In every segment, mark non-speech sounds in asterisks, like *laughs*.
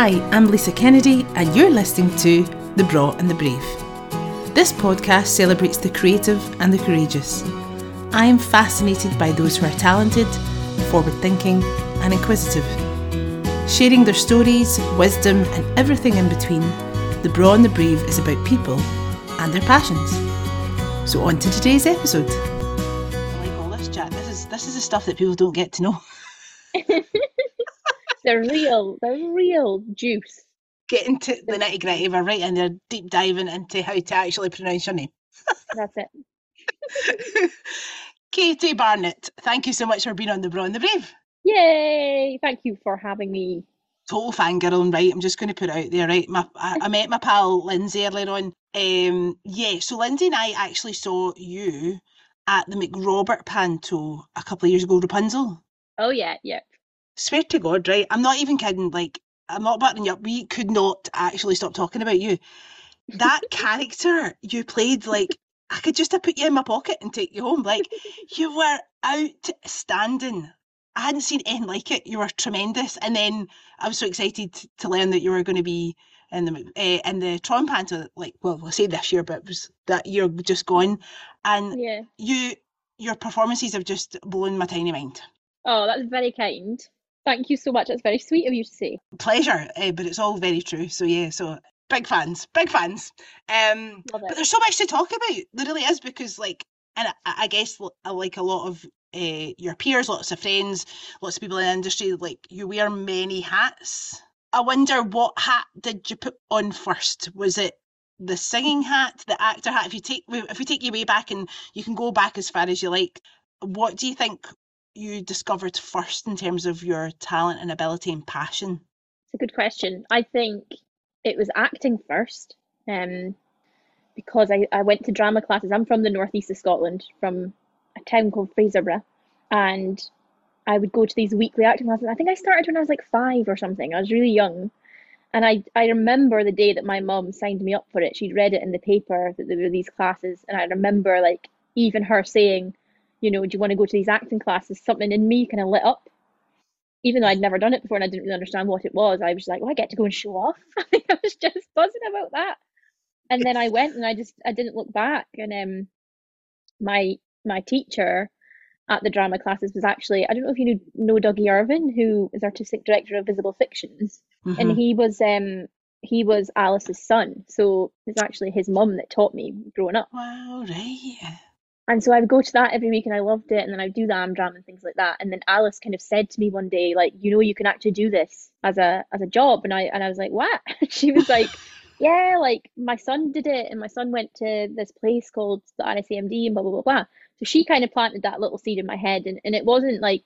Hi, I'm Lisa Kennedy, and you're listening to The Braw and the Brave. This podcast celebrates the creative and the courageous. I am fascinated by those who are talented, forward thinking, and inquisitive. Sharing their stories, wisdom, and everything in between, The Braw and the Brave is about people and their passions. So, on to today's episode. I like all this chat. This is this is the stuff that people don't get to know. *laughs* *laughs* they're real. They're real juice. Get into the nitty gritty. We're right in there, deep diving into how to actually pronounce your name. That's it. *laughs* Katie Barnett, thank you so much for being on the Braw and the Brave. Yay! Thank you for having me. Total fangirl, right? I'm just going to put it out there, right? My, I, I met my pal Lindsay earlier on. Um, yeah, so Lindsay and I actually saw you at the MacRobert Panto a couple of years ago, Rapunzel. Oh yeah, yeah. Swear to God, right? I'm not even kidding. Like, I'm not buttoning you up. We could not actually stop talking about you. That character you played, like, I could just have put you in my pocket and take you home. Like, you were outstanding. I hadn't seen anything like it. You were tremendous. And then I was so excited to learn that you were going to be in the uh, in the Tron Panto. Like, well, we'll say this year, but it was that year just gone. And Yeah. you, your performances have just blown my tiny mind. Oh, that's very kind. Thank you so much. That's very sweet of you to say. pleasure, uh, but it's all very true. So yeah, so big fans, big fans. Um, but there's so much to talk about. There really is because like, and I, I guess like a lot of uh, your peers, lots of friends, lots of people in the industry, like you wear many hats. I wonder what hat did you put on first? Was it the singing hat, the actor hat? If you take if we take you way back and you can go back as far as you like, what do you think you discovered first in terms of your talent and ability and passion? It's a good question. I think it was acting first, um, because I, I went to drama classes. I'm from the northeast of Scotland, from a town called Fraserburgh, and I would go to these weekly acting classes. I think I started when I was like five or something. I was really young. And I, I remember the day that my mum signed me up for it. She'd read it in the paper that there were these classes. And I remember like even her saying, you know, do you want to go to these acting classes? Something in me kind of lit up. Even though I'd never done it before and I didn't really understand what it was, I was like, well, I get to go and show off. *laughs* I was just buzzing about that. And then I went and I just I didn't look back. And um my my teacher at the drama classes was actually I don't know if you know, know Dougie Irvine, who is artistic director of Visible Fictions, Mhm. and he was um he was Alice's son, so it's actually his mum that taught me growing up. Wow, right. And so I would go to that every week, and I loved it. And then I'd do the Amdram and things like that. And then Alice kind of said to me one day, like, you know, you can actually do this as a as a job. And I and I was like, what? *laughs* she was *laughs* like, yeah, like my son did it, and my son went to this place called the RSAMD and blah blah blah blah. So she kind of planted that little seed in my head, and and it wasn't like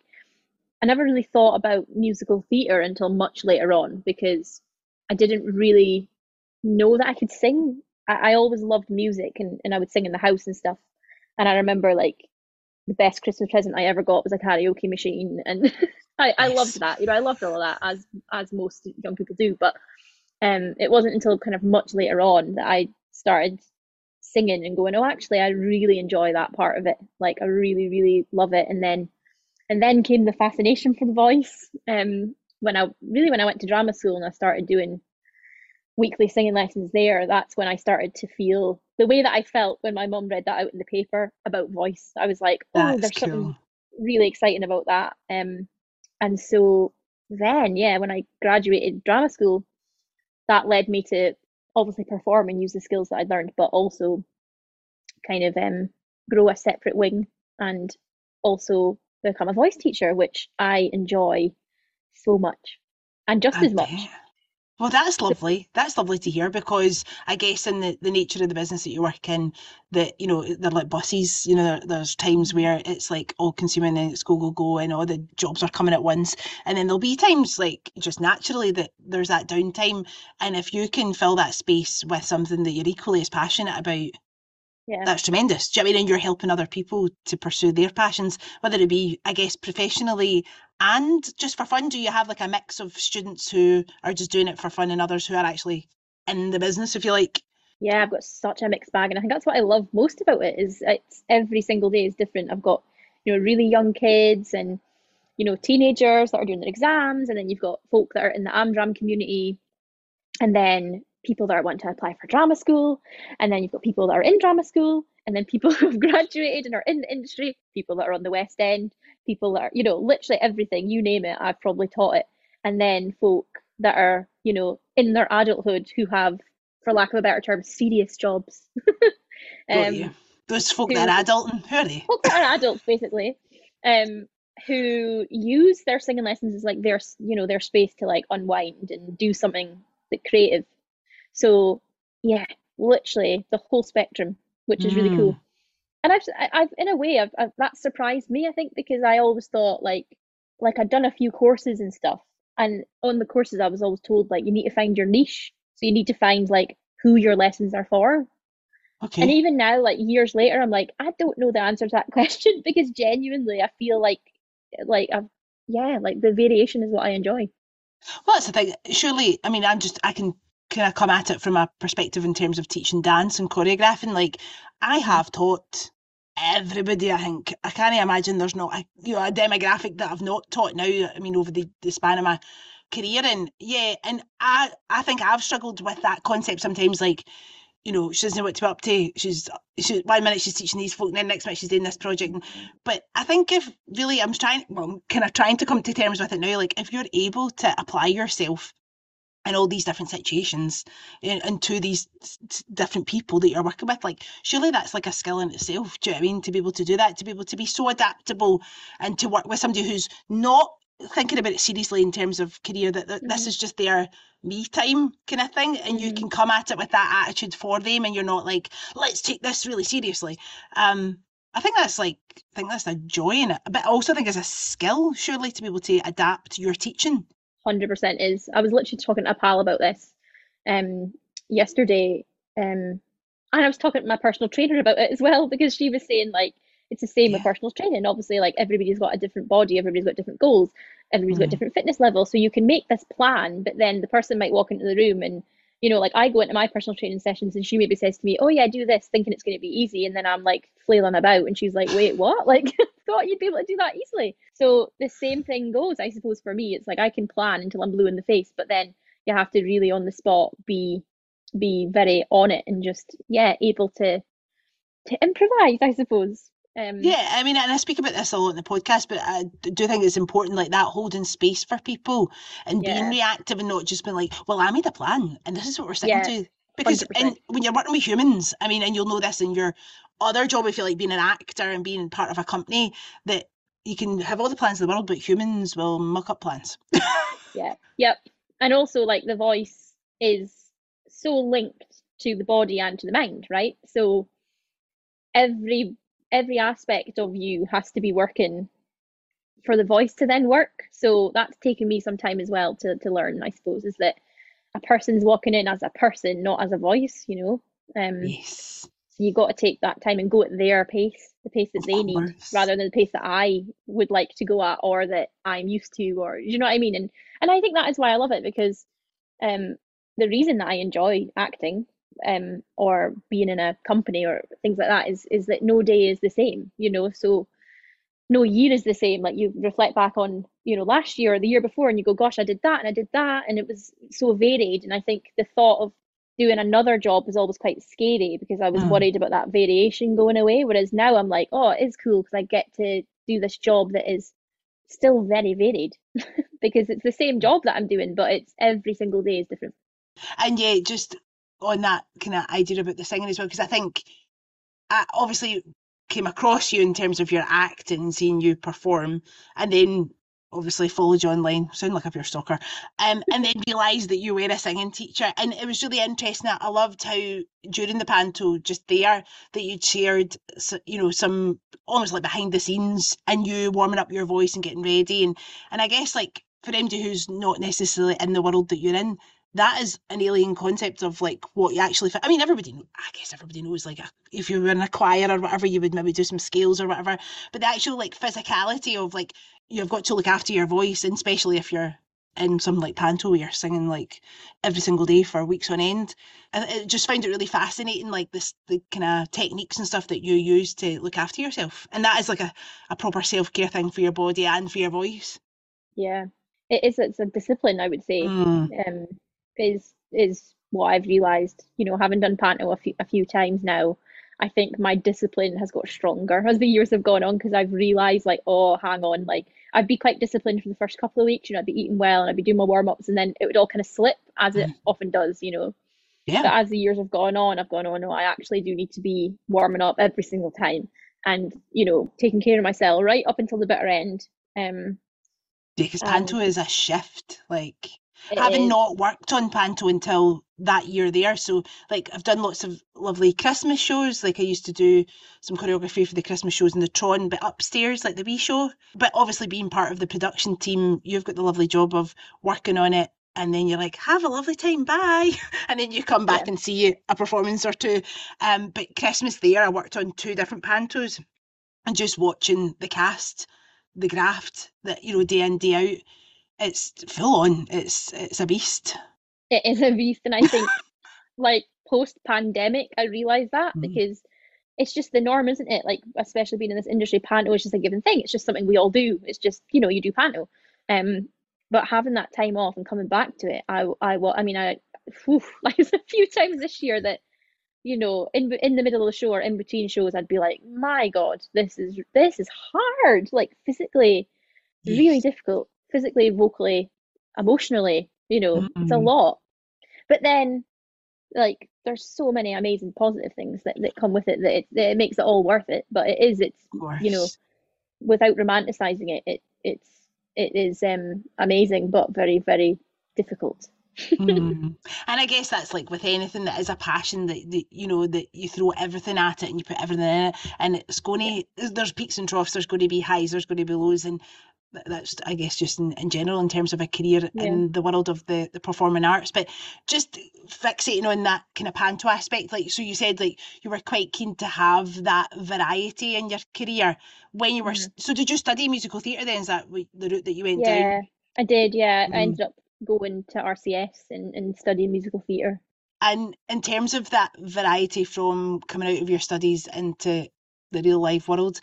I never really thought about musical theatre until much later on because I didn't really know that I could sing. I, I always loved music and, and I would sing in the house and stuff. And I remember like the best Christmas present I ever got was a karaoke machine and *laughs* I, I Nice. loved that. You know, I loved all of that as as most young people do. But um it wasn't until kind of much later on that I started singing and going, Oh, actually I really enjoy that part of it. Like I really, really love it. And then and then came the fascination for the voice. Um, when I really when I went to drama school and I started doing weekly singing lessons there, that's when I started to feel the way that I felt when my mum read that out in the paper about voice. I was like, oh, That's there's something really exciting about that. Um, and so then, yeah, when I graduated drama school, that led me to obviously perform and use the skills that I'd learned, but also kind of um, grow a separate wing and also become a voice teacher, which I enjoy so much and just I as much. bet. Well, that's lovely. That's lovely to hear because I guess in the, the nature of the business that you work in, that you know they're like buses. You know, there's times where it's like all consuming and it's go go go, and all the jobs are coming at once. And then there'll be times like just naturally that there's that downtime. And if you can fill that space with something that you're equally as passionate about, Yeah. that's tremendous. Do you know I mean? And you're helping other people to pursue their passions, whether it be, I guess, professionally and just for fun. Do you have like a mix of students who are just doing it for fun and others who are actually in the business, if you like? Yeah, I've got such a mixed bag, and I think that's what I love most about it is it's every single day is different. I've got, you know, really young kids and you know, teenagers that are doing their exams, and then you've got folk that are in the Amdram community, and then people that want to apply for drama school, and then you've got people that are in drama school, and then people *laughs* who have graduated and are in the industry, people that are on the West End, people that are, you know, literally everything, you name it, I've probably taught it. And then folk that are, you know, in their adulthood who have, for lack of a better term, serious jobs. *laughs* um, Those folk who, that are adulting, who are they? Folk that are adults, basically. Um, who use their singing lessons as like their you know their space to like unwind and do something like creative so yeah literally the whole spectrum which is mm. really cool mm. and I've, I've in a way I've, I've, that surprised me i think because i always thought like like i'd done a few courses and stuff and on the courses i was always told like you need to find your niche so you need to find like who your lessons are for okay. and even now like years later i'm like i don't know the answer to that *laughs* question because genuinely i feel like like I've yeah like the variation is what i enjoy well that's the thing surely i mean i'm just i can kind of come at it from a perspective in terms of teaching dance and choreographing. Like I have taught everybody. I think I can't imagine there's not a you know a demographic that I've not taught now. I mean, over the, the span of my career, and yeah, and I I think I've struggled with that concept sometimes. Like you know, she doesn't know what to be up to. She's she one minute she's teaching these folk, and then next minute she's doing this project. But I think if really I'm trying, well, I'm kind of trying to come to terms with it now. Like if you're able to apply yourself in all these different situations and, and to these different people that you're working with like surely that's like a skill in itself do you know what i mean to be able to do that to be able to be so adaptable and to work with somebody who's not thinking about it seriously in terms of career that, that mm-hmm. this is just their me time kind of thing and mm-hmm. you can come at it with that attitude for them and you're not like let's take this really seriously um I think that's like I think that's a joy in it, but I also think it's a skill surely to be able to adapt your teaching 100% is. I was literally talking to a pal about this um, yesterday. Um, and I was talking to my personal trainer about it as well because she was saying, like, it's the same yeah. with personal training. Obviously, like, everybody's got a different body, everybody's got different goals, everybody's mm. got different fitness levels. So you can make this plan, but then the person might walk into the room and you know, like I go into my personal training sessions and she maybe says to me, Oh yeah, do this, thinking it's gonna be easy, and then I'm like flailing about and she's like, Wait, what? *laughs* Like thought you'd be able to do that easily. So the same thing goes, I suppose, for me. It's like I can plan until I'm blue in the face, but then you have to really on the spot be be very on it and just yeah, able to to improvise, I suppose. Um, yeah, I mean, and I speak about this a lot in the podcast, but I do think it's important, like that holding space for people and yeah. being reactive and not just being like, "Well, I made a plan, and this is what we're sticking yeah, to." Because and when you're working with humans, I mean, and you'll know this in your other job, if you like being an actor and being part of a company, that you can have all the plans in the world, but humans will muck up plans. yeah. Yep. And also, like the voice is so linked to the body and to the mind, right? So every every aspect of you has to be working for the voice to then work. So that's taken me some time as well to, to learn, I suppose, is that a person's walking in as a person, not as a voice, you know. Um, yes. So you got to take that time and go at their pace, the pace that of they course. need, rather than the pace that I would like to go at or that I'm used to, or you know what I mean. And and I think that is why I love it because um, the reason that I enjoy acting um, or being in a company or things like that is is that no day is the same, you know. So no year is the same. Like you reflect back on, you know, last year or the year before, and you go, "Gosh, I did that and I did that," and it was so varied. And I think the thought of doing another job was always quite scary because I was mm. worried about that variation going away. Whereas now I'm like, oh, it is cool because I get to do this job that is still very varied *laughs* because it's the same job that I'm doing, but it's every single day is different. And yeah, just on that kind of idea about the singing as well, because I think I obviously came across you in terms of your acting and seeing you perform, and then obviously followed you online, sound like a pure stalker, um, and then realised that you were a singing teacher. And it was really interesting. I loved how during the panto, just there, that you'd shared, you know, some almost like behind the scenes and you warming up your voice and getting ready. And, and I guess like for anybody who's not necessarily in the world that you're in, that is an alien concept of like what you actually. I mean, everybody. I guess everybody knows like if you were in a choir or whatever, you would maybe do some scales or whatever. But the actual like physicality of like you've got to look after your voice, and especially if you're in some like panto where you're singing like every single day for weeks on end. And it just found it really fascinating, like this the kind of techniques and stuff that you use to look after yourself. And that is like a, a proper self care thing for your body and for your voice. Yeah. It is it's a discipline, I would say. Mm. Um is is what I've realised, you know, having done panto a few a few times now, I think my discipline has got stronger as the years have gone on because I've realised like, oh, hang on, like I'd be quite disciplined for the first couple of weeks, you know, I'd be eating well and I'd be doing my warm ups and then it would all kind of slip as it often does, you know. Yeah. But as the years have gone on, I've gone, oh no, I actually do need to be warming up every single time and, you know, taking care of myself right up until the bitter end. Um Yeah, because panto is a shift. Like it having is not worked on panto until that year there, so like I've done lots of lovely Christmas shows. Like I used to do some choreography for the Christmas shows in the Tron, but upstairs, like the wee show. But obviously, being part of the production team, you've got the lovely job of working on it. And then you're like, have a lovely time, bye. *laughs* And then you come back Yeah. and see a performance or two. Um, but Christmas there, I worked on two different pantos and just watching the cast, the graft that, you know, day in, day out it's full on. It's it's a beast. it is a beast and I think *laughs* like post pandemic I realised that Mm. because it's just the norm, isn't it? Like especially being in this industry, panto is just a given thing. It's just something we all do. It's just, you know, you do panto. Um but having that time off and coming back to it, I I well I mean I whew, *laughs* like it's a few times this year that you know, in in the middle of the show or in between shows, I'd be like, "My God, this is this is hard. Like physically, really difficult. Physically, vocally, emotionally. You know, it's a Mm. lot. But then, like, there's so many amazing positive things that, that come with it that it, that it makes it all worth it. But it is, it's you know, without romanticizing it, it it's it is um amazing, but very very difficult. Mm. *laughs* And I guess that's like with anything that is a passion that, that you know that you throw everything at it and you put everything in it, and it's going to there's peaks and troughs. There's going to be highs. There's going to be lows, and that's I guess just in, in general in terms of a career Yeah. in the world of the the performing arts. But just fixating on that kind of panto aspect, like so you said, like you were quite keen to have that variety in your career when you were. s So did you study musical theatre then? Is that the route that you went down? Yeah, I did. Yeah, I Mhm. ended up going to RCS and, and studying musical theatre. And in terms of that variety from coming out of your studies into the real life world,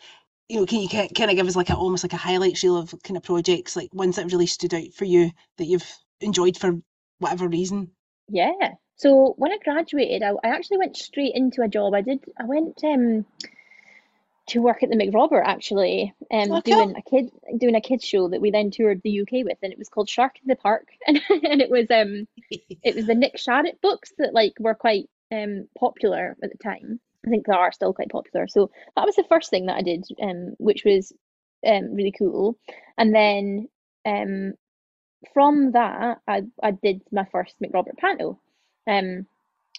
you know, can you kind of give us like a almost like a highlight reel of kind of projects, like ones that really stood out for you that you've enjoyed for whatever reason? Yeah. So when I graduated, I, I actually went straight into a job. I did. I went um to work at the MacRobert actually, um, Oh, cool. doing a kid doing a kids show that we then toured the UK with, and it was called Shark in the Park, and *laughs* and it was um *laughs* it was the Nick Sharratt books that like were quite um popular at the time. I think they are still quite popular. So that was the first thing that I did, um, which was um really cool. And then um from that I I did my first MacRobert panto. Um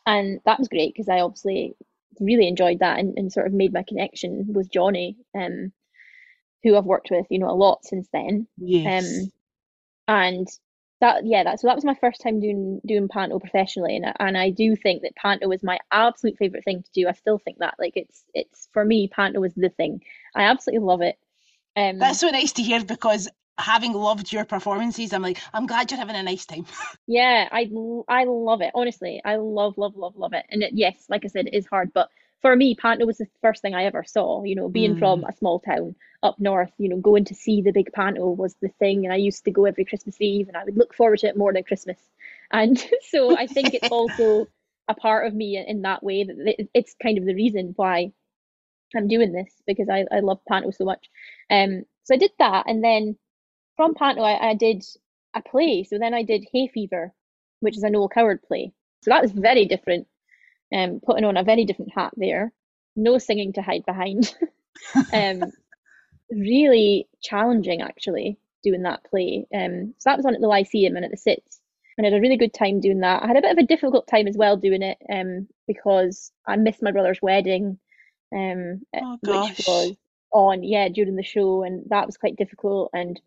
and that was great because I obviously really enjoyed that and, and sort of made my connection with Johnny, um, who I've worked with, you know, a lot since then. Yes. Um, and that yeah, that so that was my first time doing doing panto professionally, and I- and I do think that panto is my absolute favorite thing to do. I still think that like it's it's for me panto is the thing. I absolutely love it. Um, That's so nice to hear because having loved your performances, I'm like, I'm glad you're having a nice time. *laughs* Yeah, I I love it. Honestly, I love love love love it. And it, yes, like I said, it is hard, but for me, panto was the first thing I ever saw. You know, being from a small town up north, you know, going to see the big panto was the thing, and I used to go every Christmas Eve, and I would look forward to it more than Christmas. *laughs* And so I think it's also a part of me in, that way that it's kind of the reason why I'm doing this because I I love panto so much. Um, so I did that, and then from panto, I, I did a play. So then I did Hay Fever, which is a Noel Coward play. So that was very different. Um, putting on a very different hat there. No singing to hide behind. *laughs* um, really challenging actually doing that play. Um, so that was on at the Lyceum and at the Citz, and I had a really good time doing that. I had a bit of a difficult time as well doing it, um, because I missed my brother's wedding, um, Oh, which was on yeah during the show, and that was quite difficult. And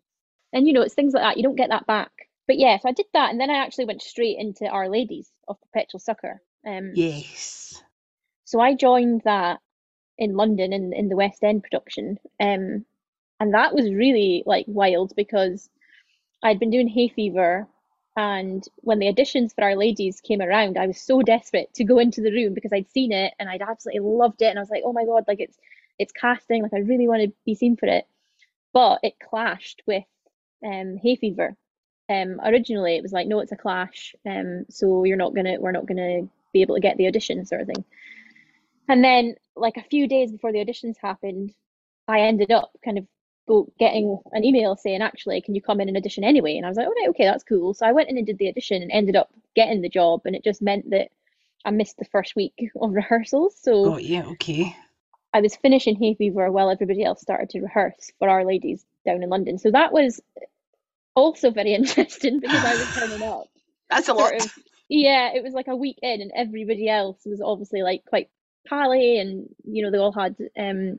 and you know it's things like that you don't get that back. But yeah, so I did that, and then I actually went straight into Our Ladies of Perpetual Succour. Um, Yes. so I joined that in London in in the West End production, um, and that was really like wild because I'd been doing hay fever and when the auditions for Our Ladies came around, I was so desperate to go into the room because I'd seen it and I'd absolutely loved it. And I was like, oh my God, like it's it's casting, like I really want to be seen for it. But it clashed with um hay fever. Um originally it was like, no, it's a clash. Um so you're not gonna we're not gonna be able to get the audition sort of thing. And then like a few days before the auditions happened, I ended up kind of go getting an email saying, actually, can you come in and audition anyway? And I was like, all right, okay, that's cool. So I went in and did the audition and ended up getting the job. And it just meant that I missed the first week *laughs* of rehearsals. So oh yeah, okay. I was finishing Hay Fever while everybody else started to rehearse for Our Ladies down in London. So that was also very *laughs* interesting because I was *sighs* turning up. That's a lot. Of, yeah, it was like a week in, and everybody else was obviously like quite pally, and you know they all had um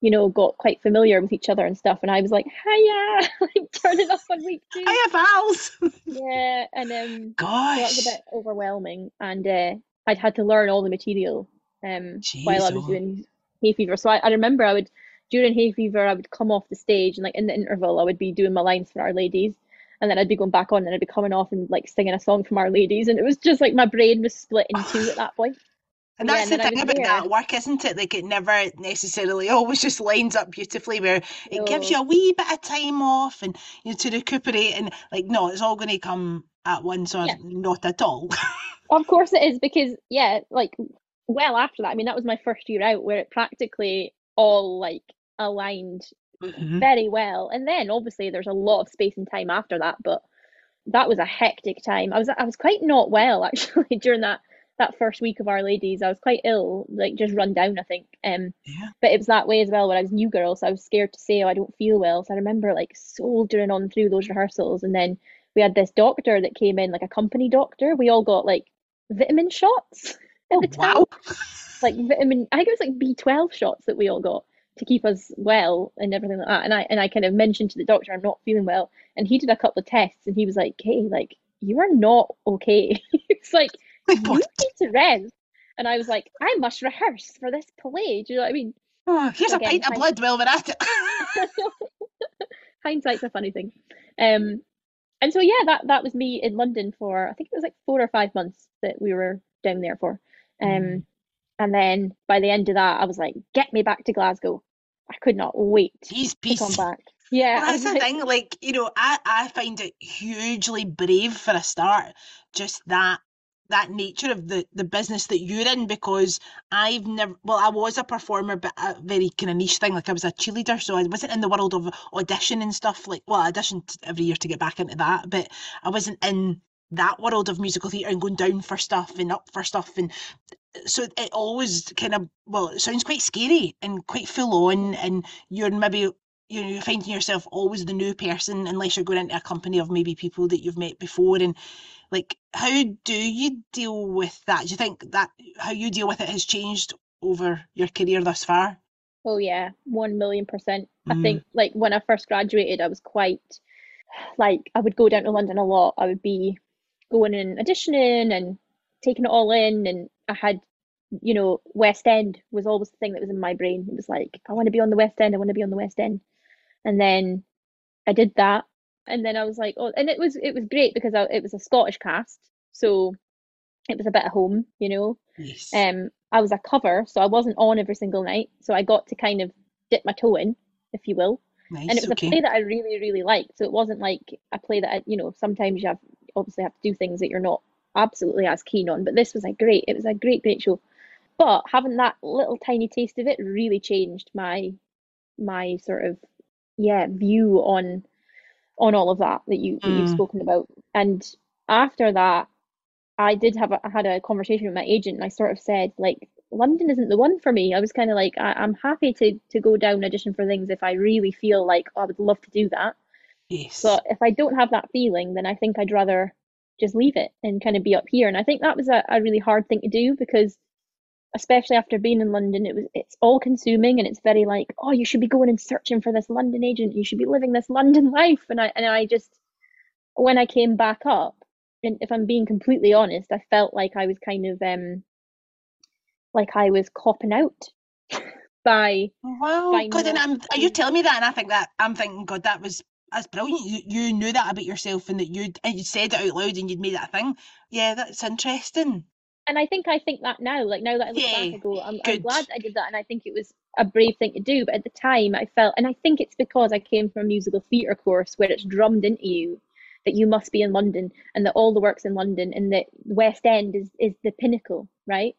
you know, got quite familiar with each other and stuff. And I was like, hiya, *laughs* like turning up on week two. Hiya, pals. *laughs* yeah. And um, gosh, so that was a bit overwhelming. And uh, I'd had to learn all the material um, while I was oh. doing hay fever. So I, I remember I would, during hay fever, I would come off the stage and like in the interval, I would be doing my lines for Our Ladies. And then I'd be going back on and I'd be coming off and like singing a song from Our Ladies. And it was just like my brain was split in two at that point. And that's yeah, the thing about that work, isn't it? Like it never necessarily *laughs* always just lines up beautifully where it no. gives you a wee bit of time off and you know to recuperate and like no, it's all gonna come at once or yeah. not at all. *laughs* of course it is because yeah, like well after that, I mean that was my first year out where it practically all like aligned mm-hmm. very well. And then obviously there's a lot of space and time after that, but that was a hectic time. I was I was quite not well *laughs* actually during that that first week of Our Ladies, I was quite ill, like just run down, I think. Um, yeah. But it was that way as well when I was new girl, so I was scared to say, oh, I don't feel well. So I remember like soldiering on through those rehearsals, and then we had this doctor that came in, like a company doctor. We all got like vitamin shots *laughs* at oh. Wow. Like vitamin, I think it was like B twelve shots that we all got to keep us well and everything like that. And I and I kind of mentioned to the doctor I'm not feeling well, and he did a couple of tests, and he was like, "Hey, like you are not okay." *laughs* it's like you need to rest. And I was like, I must rehearse for this play. Do you know what I mean? Oh, here's Again, a pint of blood while we're at it. *laughs* Hindsight's a funny thing. Um, and so yeah, that that was me in London for I think it was like four or five months that we were down there for. Um, mm. and then by the end of that, I was like, get me back to Glasgow. I could not wait He's to come back. Yeah, well, that's the *laughs* thing. Like you know, I I find it hugely brave for a start. Just that that nature of the the business that you're in because I've never well I was a performer but a very kind of niche thing like I was a cheerleader so I wasn't in the world of audition and stuff like well I auditioned every year to get back into that but I wasn't in that world of musical theatre and going down for stuff and up for stuff and so it always kind of well it sounds quite scary and quite full on and you're maybe you know, you're finding yourself always the new person unless you're going into a company of maybe people that you've met before and like, how do you deal with that? Do you think that how you deal with it has changed over your career thus far? Oh yeah, one million percent. Mm. I think like when I first graduated, I was quite like I would go down to London a lot. I would be going and auditioning and taking it all in, and I had, you know, West End was always the thing that was in my brain. It was like I want to be on the West End. I want to be on the West End, and then I did that, and then I was like, oh, and it was it was great because I, it was a Scottish cast, so it was a bit of home, you know. Yes. Um, I was a cover, so I wasn't on every single night, so I got to kind of dip my toe in, if you will. Nice, and it was okay. a play that I really, really liked. So it wasn't like a play that I, you know, sometimes you have obviously have to do things that you're not absolutely as keen on. But this was a great, it was a great, great show. But having that little tiny taste of it really changed my my sort of yeah view on on all of that that you that you've mm. spoken about. And after that, I did have a, I had a conversation with my agent, and I sort of said like London isn't the one for me. I was kind of like I, am happy to to go down audition for things if I really feel like oh, I would love to do that. Yes. But if I don't have that feeling, then I think I'd rather just leave it and kind of be up here. And I think that was a, a really hard thing to do because especially after being in London, it was it's all consuming and it's very like, oh, you should be going and searching for this London agent. You should be living this London *laughs* life. And I and I just when I came back up, and if I'm being completely honest, I felt like I was kind of um like I was copping out *laughs* by wow. By God, and I'm are you telling me that? And I think that I'm thinking, God, that was that's brilliant. You, you knew that about yourself and that you'd and you said it out loud and you'd made that a thing. Yeah, that's interesting. And I think I think that now, like now that I look Yeah, back, I go, I'm, I'm glad I did that, and I think it was a brave thing to do. But at the time, I felt, and I think it's because I came from a musical theatre course where it's drummed into you that you must be in London and that all the work's in London and that West End is is the pinnacle, right?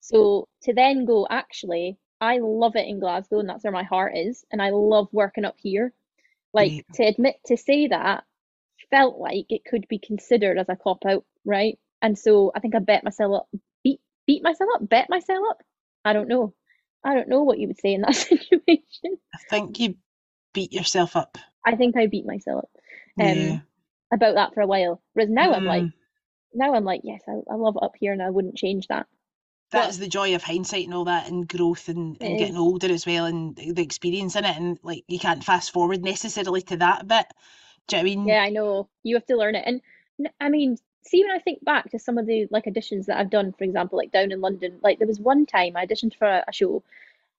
So to then go, actually, I love it in Glasgow, and that's where my heart is, and I love working up here. Like Great. to admit to say that felt like it could be considered as a cop out, right? And so I think I bet myself up, beat beat myself up, bet myself up. I don't know. I don't know what you would say in that *laughs* situation. I think you beat yourself up. I think I beat myself up um, yeah. about that for a while. Whereas now I'm like, Mm. now I'm like, yes, I, I love it up here, and I wouldn't change that. that but- is the joy of hindsight and all that and growth and, and getting older as well and the experience in it and like you can't fast forward necessarily to that bit. Do you know what I mean? Yeah, I know. You have to learn it. And I mean, see when I think back to some of the like auditions that I've done, for example, like down in London, like there was one time I auditioned for a, a show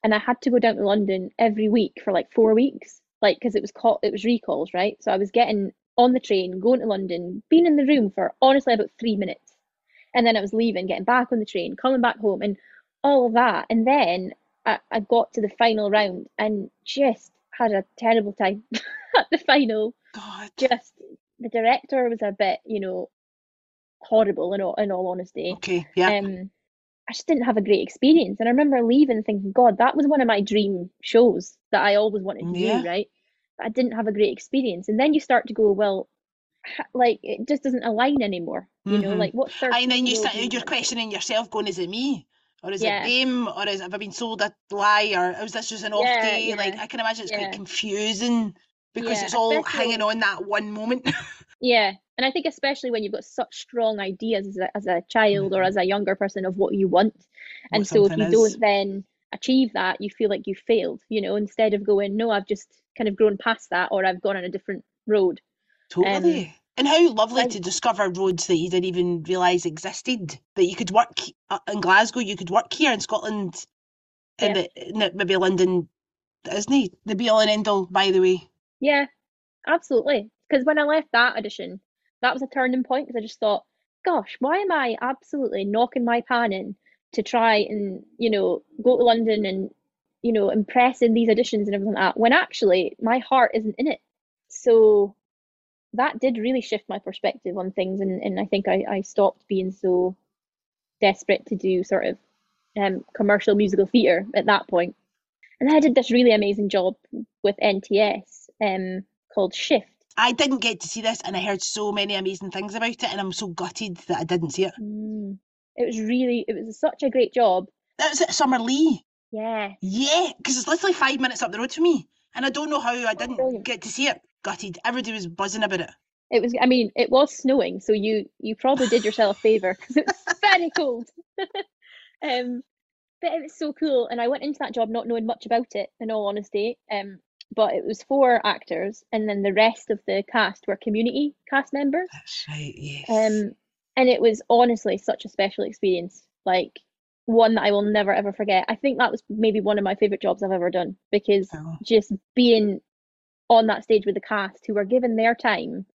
and I had to go down to London every week for like four weeks, like because it was called it was recalls, right? So I was getting on the train, going to London, being in the room for honestly about three minutes. And then I was leaving, getting back on the train, coming back home, and all of that. And then I, I got to the final round and just had a terrible time at *laughs* the final God. just the director was a bit, you know, horrible in all in all honesty. Okay. Yeah. Um, I just didn't have a great experience, and I remember leaving thinking, God, that was one of my dream shows that I always wanted to Yeah. do, right? But I didn't have a great experience, and then you start to go, well, like it just doesn't align anymore, you know, Mhm. like what's their and then you start you're questioning yourself, going, "Is it me, or is Yeah. it them, or is have I been sold a lie, or was this just an off Yeah, day?" Like I can imagine it's quite confusing because it's all especially- hanging on that one moment. *laughs* Yeah, and I think especially when you've got such strong ideas as a, as a child or Mhm. as a younger person of what you want, and What so if you is. don't then achieve that, you feel like you failed, you know, instead of going, no, I've just kind of grown past that or I've gone on a different road. Totally. and how lovely to discover roads that you didn't even realise existed. That you could work uh, in Glasgow, you could work here in Scotland, and Yeah. and it- maybe London, isn't it? The be all and end all, by the way. Yeah, absolutely. Because when I left that audition, that was a turning point because I just thought, gosh, why am I absolutely knocking my pan in to try and, you know, go to London and, you know, impress in these auditions and everything like that, when actually my heart isn't in it. So that did really shift my perspective on things and, and I think I, I stopped being so desperate to do sort of um, commercial musical theatre at that point. And then I did this really amazing job with NTS um, called Shift. I didn't get to see this, and I heard so many amazing things about it, and I'm so gutted that I didn't see it. Mm. It was really, it was such a great job. That was at Summerlee. Yeah, Yeah, because it's literally five minutes up the road for me, and I don't know how I didn't brilliant. get to see it. Gutted. Everybody was buzzing about it. it was. I mean, it was snowing, so you you probably did yourself a favor because it was *laughs* very cold. *laughs* um, but it was so cool, and I went into that job not knowing much about it. In all honesty, um, but it was four actors, and then the rest of the cast were community cast members. That's right. Yes. Um, and it was honestly such a special experience, like one that I will never ever forget. I think that was maybe one of my favorite jobs I've ever done because Oh. just being on that stage with the cast who were given their time,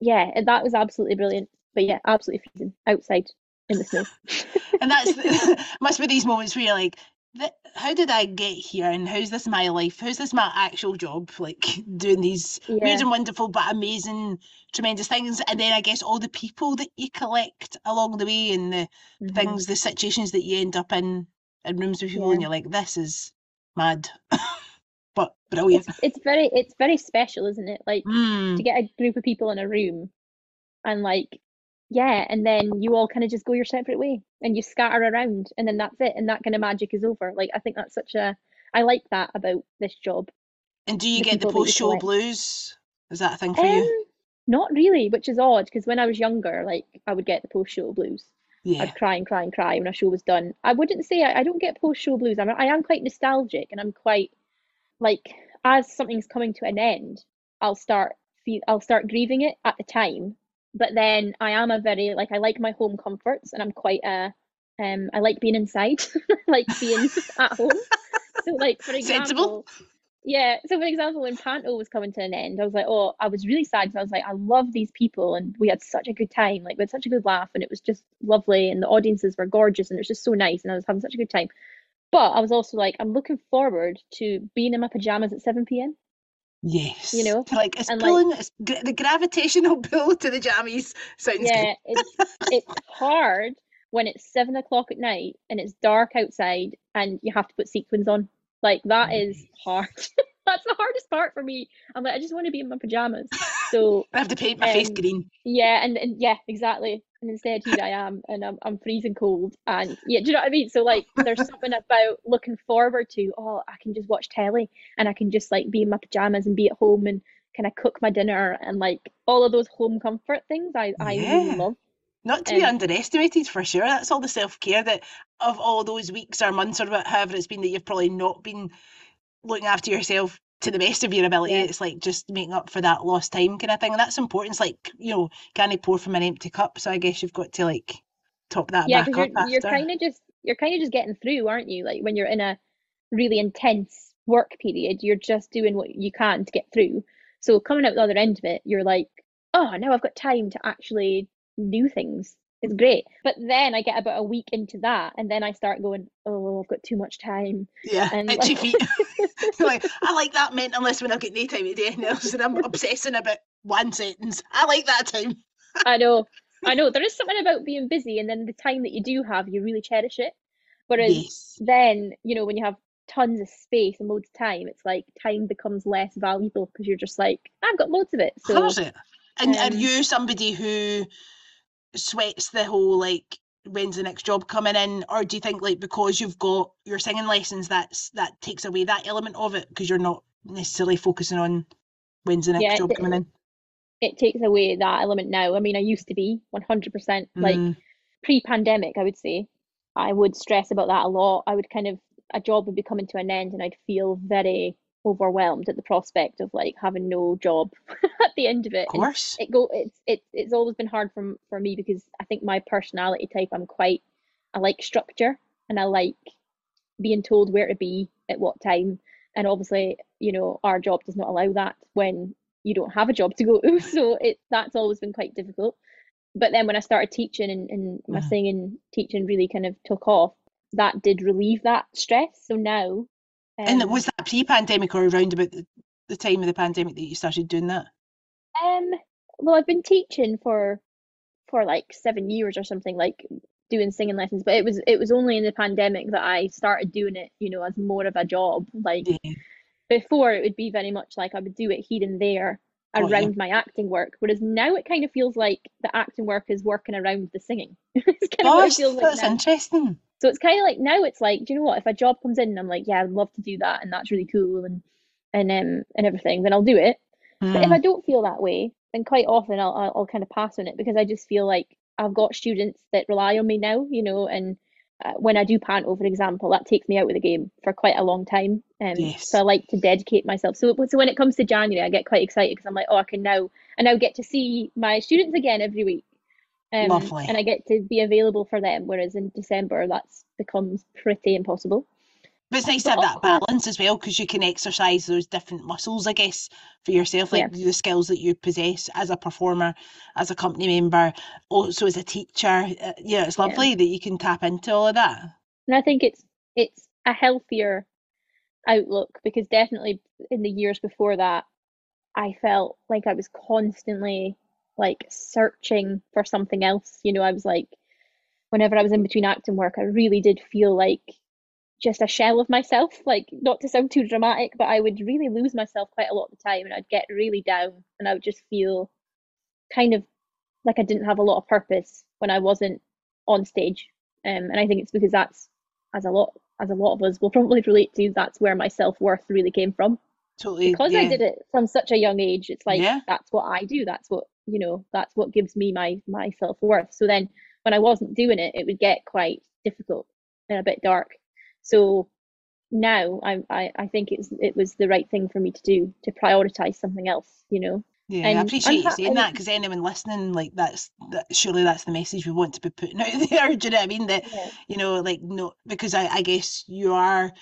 yeah, and that was absolutely brilliant. But yeah, absolutely freezing outside in the snow. *laughs* and that's *laughs* *laughs* must be these moments where you're like, "Th- how did I get here? And how's this my life? How's this my actual job? *laughs* Like doing these weird and wonderful but amazing, tremendous things. And then I guess all the people that you collect along the way and the Mhm. things, the situations that you end up in in rooms with people, and you're like, this is mad, *laughs* but brilliant. It's it's very it's very special, isn't it? Like Mm. to get a group of people in a room and like yeah and then you all kind of just go your separate way and you scatter around and then that's it and that kind of magic is over like i think that's such a i like that about this job And do you the get the people that you post show blues? Is that a thing for um you? not really which is odd because when i was younger like i would get the post show blues Yeah. i'd cry and cry and cry when a show was done i wouldn't say i, I don't get post show blues I'm, i am quite nostalgic and i'm quite like as something's coming to an end i'll start feel i'll start grieving it at the time but then i am a very like i like my home comforts and i'm quite a um i like being inside I *laughs* like being at home so like for example Sensible. yeah. So for example, when Panto was coming to an end, I was like, oh, I was really sad because I was like, I love these people and we had such a good time. Like we had such a good laugh and it was just lovely and the audiences were gorgeous and it was just so nice and I was having such a good time. But I was also like, I'm looking forward to being in my pajamas at 7 p.m. Yes. You know? Like it's And, pulling it's, the gravitational pull to the jammies sounds Yeah, it's it's hard when it's seven o'clock at night and it's dark outside and you have to put sequins on. Like that is hard. *laughs* That's the hardest part for me. I'm like, I just want to be in my pajamas. So *laughs* I have to paint my face um, green. yeah, and, and yeah, exactly. And instead here I am and I'm I'm freezing cold and yeah, do you know what I mean? So like there's *laughs* something about looking forward to, oh, I can just watch telly and I can just like be in my pajamas and be at home and kind of cook my dinner and like all of those home comfort things I, I really love. Not to be um, underestimated for sure. That's all the self care that of all those weeks or months or what- however it's been that you've probably not been looking after yourself to the best of your ability. It's like just making up for that lost time kind of thing. And that's important. It's like, you know, can you pour from an empty cup? So I guess you've got to like top that yeah back you're you're kind of just you're kind of just getting through aren't you like when you're in a really intense work period you're just doing what you can to get through so coming out the other end of it you're like oh now i've got time to actually do things it's great but then i get about a week into that and then i start going oh i've got too much time Yeah, and itchy like- feet. *laughs* *laughs* like I like that mentalist when I've got no time to do anything else and I'm obsessing about one sentence. I like that time. I know, *laughs* I know. There is something about being busy, and then the time that you do have, you really cherish it. Whereas Yes. then, you know, when you have tons of space and loads of time, it's like time becomes less valuable because you're just like, I've got loads of it. So it. And um, are you somebody who sweats the whole like when's the next job coming in, or do you think like because you've got your singing lessons, that's that takes away that element of it because you're not necessarily focusing on when's the next Yeah, job it- coming in? it takes away that element now. I mean, I used to be 100% like Mm, pre-pandemic, I would say. I would stress about that a lot. I would kind of a job would be coming to an end, and I'd feel very overwhelmed at the prospect of like having no job *laughs* at the end of it. of And course. it go it's it's it's always been hard for for me because I think my personality type I'm quite I like structure and I like being told where to be at what time and obviously you know our job does not allow that when you don't have a job to go to *laughs* so it that's always been quite difficult but then when I started teaching and, and my Mhm. singing teaching really kind of took off that did relieve that stress so now and um, was that pre-pandemic or around about the, the time of the pandemic that you started doing that? Um, well, I've been teaching for for like seven years or something, like doing singing lessons, but it was it was only in the pandemic that I started doing it, you know, as more of a job. Like Yeah. before, it would be very much like I would do it here and there Got you. around my acting work, whereas now it kind of feels like the acting work is working around the singing. *laughs* It's kind of what it feels like that's now. interesting. So it's kind of like now it's like, do you know what? If a job comes in and I'm like, yeah, I'd love to do that, and that's really cool, and and um and everything, then I'll do it. But if Mm, I don't feel that way, then quite often I'll, I'll I'll kind of pass on it because I just feel like I've got students that rely on me now, you know, and uh, when I do panto, for example, that takes me out of the game for quite a long time. Um, Yes. so I like to dedicate myself. So so when it comes to January, I get quite excited because I'm like, oh, I can now I now get to see my students again every week. Um, Lovely. and I get to be available for them, whereas in December that's becomes pretty impossible. But it's nice to But have that balance as well because you can exercise those different muscles, I guess, for yourself, Yeah. like the skills that you possess as a performer, as a company member, also as a teacher. Uh, yeah, it's Yeah. lovely that you can tap into all of that. And I think it's it's a healthier outlook because definitely in the years before that, I felt like I was constantly like searching for something else. You know, I was like, whenever I was in between acting work, I really did feel like just a shell of myself. Like, not to sound too dramatic, but I would really lose myself quite a lot of the time and I'd get really down and I would just feel kind of like I didn't have a lot of purpose when I wasn't on stage. Um, and I think it's because that's as a lot as a lot of us will probably *laughs* relate to, that's where my self worth really came from. Totally. Because I did it from such a young age, it's like Yeah. that's what I do. That's what you know, that's what gives me my my self worth. So then when I wasn't doing it, it would get quite difficult and a bit dark. So now I I, I think it's it was the right thing for me to do to prioritize something else, you know. Yeah, I and appreciate you saying that because anyone listening, like that's that, surely that's the message we want to be putting out *laughs* there. Do you know what I mean? That Yeah. you know, like no, because I, I guess you are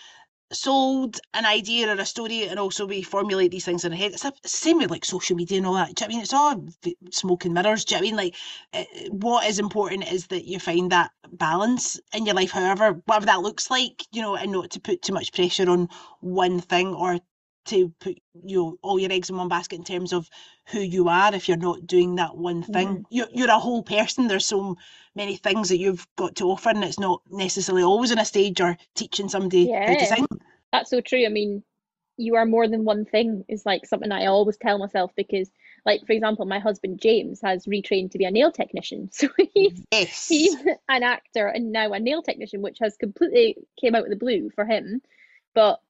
sold an idea or a story and also we formulate these things in our head. It's the same with like social media and all that. Do you know I mean? It's all smoke and mirrors. Do you know I mean? Like, uh, what is important is that you find that balance in your life, however, whatever that looks like, you know, and not to put too much pressure on one thing or to put you know, all your eggs in one basket in terms of who you are if you're not doing that one thing. Mm. You're, you're a whole person. There's so many things that you've got to offer, and it's not necessarily always on a stage or teaching somebody yeah, how to sing. That's so true. I mean, you are more than one thing is like something I always tell myself because like for example my husband James has retrained to be a nail technician *laughs* so he's yes. he's an actor and now a nail technician which has completely came out of the blue for him but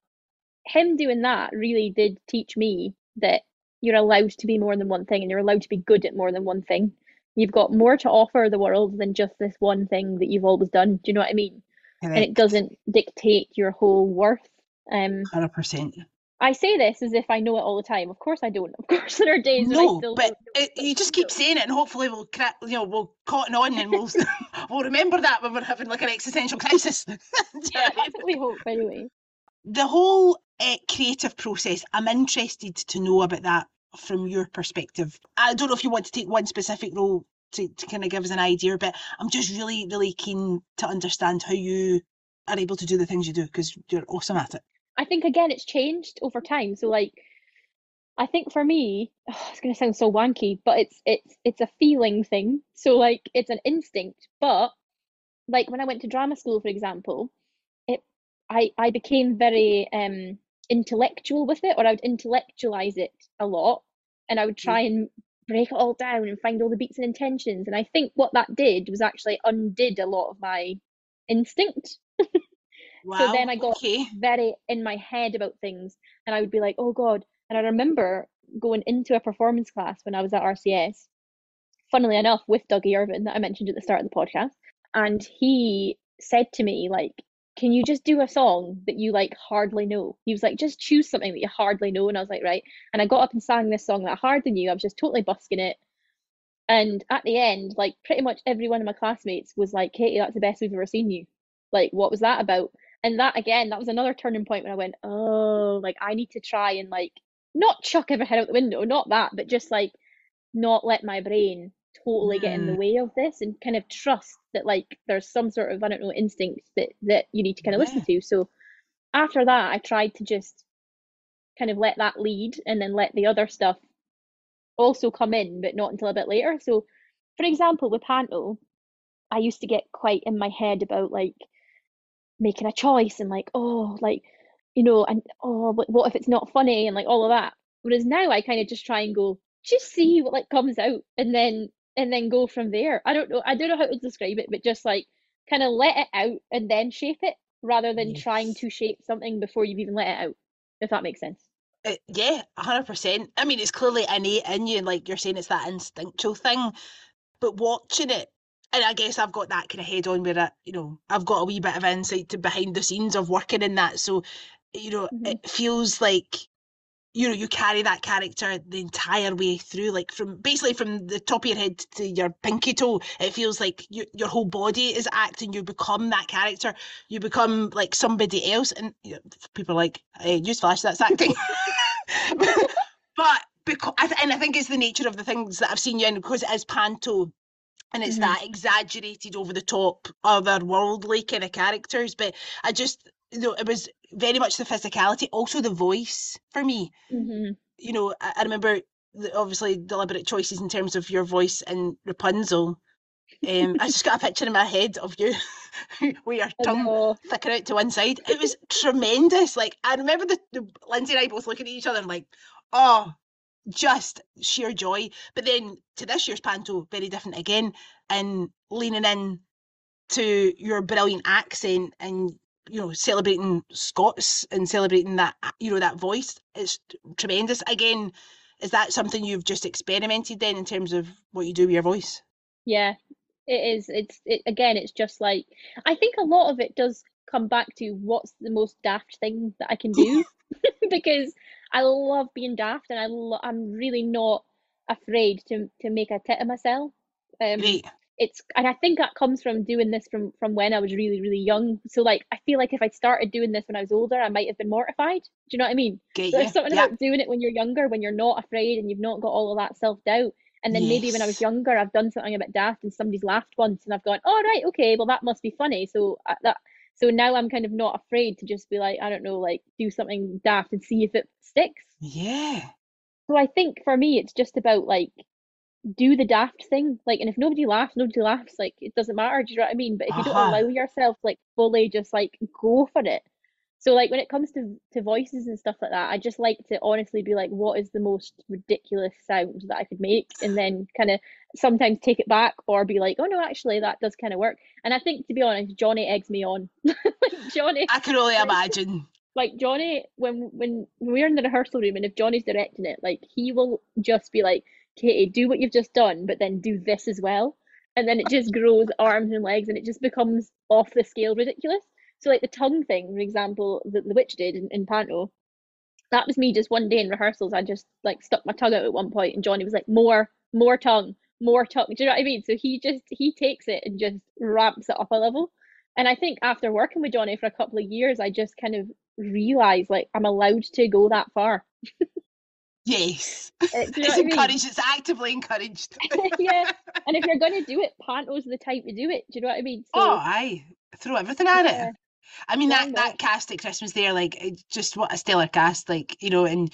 him doing that really did teach me that you're allowed to be more than one thing and you're allowed to be good at more than one thing. You've got more to offer the world than just this one thing that you've always done. Do you know what I mean? Correct. And it doesn't dictate your whole worth. Um, Hundred percent. I say this as if I know it all the time. Of course, I don't. Of *laughs* course, there are days no, when I still. but it, you just keep saying it, and hopefully we'll, you know, we'll cotton on, and we'll *laughs* *laughs* we'll remember that when we're having like an existential crisis. yeah, that's what we hope anyway. The whole uh, creative process. I'm interested to know about that from your perspective. I don't know if you want to take one specific role to, to kind of give us an idea, but I'm just really, really keen to understand how you are able to do the things you do because you're awesome at it. I think again it's changed over time. So like I think for me, oh, *sighs* it's gonna sound so wanky, but it's it's it's a feeling thing. So like it's an instinct. But like when I went to drama school, for example, I I became very um intellectual with it or I would intellectualize it a lot and I would mm. try and break it all down and find all the beats and intentions. And I think what that did was actually undid a lot of my instinct. *laughs* wow, so then I got okay. very in my head about things and I would be like, oh God. And I remember going into a performance class when I was at RCS, funnily enough, with Dougie Irvine that I mentioned at the start of the podcast. And he said to me, like, can you just do a song that you like hardly know? He was like, just choose something that you hardly know. And I was like, right. And I got up and sang this song that I hardly knew. I was just totally busking it. And at the end, like pretty much every one of my classmates was like, Katie, that's the best we've ever seen you. Like, what was that about? And that again, that was another turning point when I went, oh, like I need to try and like not chuck every head out the window, not that, but just like not let my brain totally get in the mm. way of this and kind of trust that like there's some sort of I don't know instinct that that you need to kind of yeah. listen to. So after that, I tried to just kind of let that lead and then let the other stuff also come in, but not until a bit later. So, for example, with Panto, I used to get quite in my head about like making a choice and like, oh, like, you know, and oh, what if it's not funny and like all of that. Whereas now I kind of just try and go, just see what like comes out and then and then go from there. I don't know. I don't know how to describe it, but just like kind of let it out and then shape it rather than yes. trying to shape something before you've even let it out. If that makes sense. Uh, yeah, hundred percent. I mean, it's clearly innate in you, and like you're saying, it's that instinctual thing. But watching it, and I guess I've got that kind of head on where I, you know, I've got a wee bit of insight to behind the scenes of working in that. So, you know, mm-hmm. it feels like you know you carry that character the entire way through like from basically from the top of your head to your pinky toe it feels like you, your whole body is acting you become that character you become like somebody else and you know, people are like hey newsflash that's acting *laughs* but because and i think it's the nature of the things that i've seen you in because it is panto and it's mm-hmm. that exaggerated over the top otherworldly kind of characters but i just you know, it was very much the physicality, also the voice for me. Mm-hmm. You know, I, I remember the, obviously deliberate choices in terms of your voice and Rapunzel. Um, I just got a *laughs* picture in my head of you *laughs* with your tongue sticking out to one side. It was tremendous. Like I remember the, the Lindsay and I both looking at each other and like, oh, just sheer joy. But then to this year's panto, very different again, and leaning in to your brilliant accent and you know celebrating Scots and celebrating that you know that voice is tremendous. Again, is that something you've just experimented then in terms of what you do with your voice? Yeah, it is. It's it, again, it's just like I think a lot of it does come back to what's the most daft thing that I can do *laughs* *laughs* because I love being daft and I lo- I'm really not afraid to to make a tit of myself. Um, Great. It's and I think that comes from doing this from from when I was really really young. So like I feel like if I started doing this when I was older, I might have been mortified. Do you know what I mean? Get So there's something Yeah. about doing it when you're younger, when you're not afraid and you've not got all of that self doubt. And then maybe when I was younger, I've done something a bit daft and somebody's laughed once, and I've gone, "Oh right, okay, well that must be funny." So uh, that so now I'm kind of not afraid to just be like, I don't know, like do something daft and see if it sticks. Yeah. So I think for me, it's just about like do the daft thing. Like, and if nobody laughs, nobody laughs. Like, it doesn't matter. Do you know what I mean? But if you don't Uh-huh. allow yourself, like, fully just like go for it. So, like, when it comes to to voices and stuff like that, I just like to honestly be like, what is the most ridiculous sound that I could make, and then kind of sometimes take it back or be like, oh no, actually, that does kind of work. And I think, to be honest, Johnny eggs me on. *laughs* like Johnny, I can only *laughs* imagine. like Johnny, when when we're in the rehearsal room and if Johnny's directing it, like he will just be like, Katie, do what you've just done, but then do this as well. And then it just grows arms and legs and it just becomes off the scale ridiculous. So like the tongue thing, for example, that the witch did in, in Panto, that was me just one day in rehearsals. I just like stuck my tongue out at one point and Johnny was like, More, more tongue, more tongue. Do you know what I mean? So he just he takes it and just ramps it up a level. And I think after working with Johnny for a couple of years, I just kind of realized like I'm allowed to go that far. *laughs* Yes. Uh, do you *laughs* know It's I mean? encouraged. It's actively encouraged. *laughs* yeah. And if you're gonna do it, Panto's the time to do it. Do you know what I mean? So oh, aye. Throw everything at yeah, it. I mean that that cast at Christmas there, like just what a stellar cast, like you know, and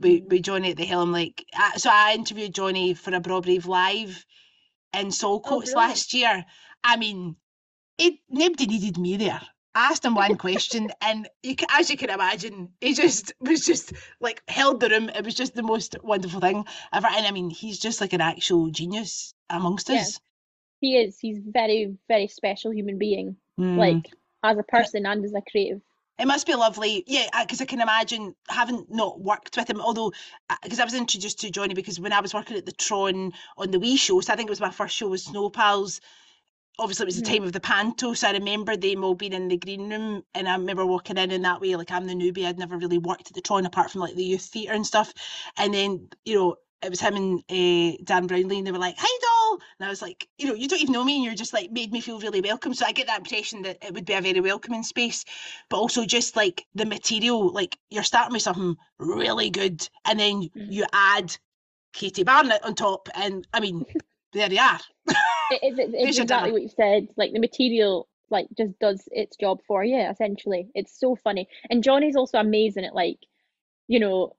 we Mhm. with Johnny at the helm, like I, so I interviewed Johnny for a Braw and Brave live in Saltcoats Oh, brilliant. last year. I mean, it nobody needed me there. I asked him one question, *laughs* and you, as you can imagine, he just *laughs* was just like held the room. It was just the most wonderful thing ever. And I mean, he's just like an actual genius amongst Yeah. us. He is. He's very, very special human being. Mm. Like as a person and as a creative. It must be lovely, yeah, because I can imagine having not worked with him, although because I was introduced to Johnny because when I was working at the Tron on the wee show, so I think it was my first show with Snow Pals. Obviously, it was the time of the panto, so I remember them all being in the green room, and I remember walking in in that way, like I'm the newbie. I'd never really worked at the Tron apart from like the youth theatre and stuff, and then you know it was him and uh, Darren Brownlie, and they were like, "Hi, doll," and I was like, "You know, you don't even know me, and you're just like made me feel really welcome." So I get that impression that it would be a very welcoming space, but also just like the material, like you're starting with something really good, and then Mhm. you add Katie Barnett on top, and I mean, *laughs* there you are. It is it's, exactly what you said. Like the material like just does its job for you, essentially. It's so funny. And Johnny's also amazing at like, you know,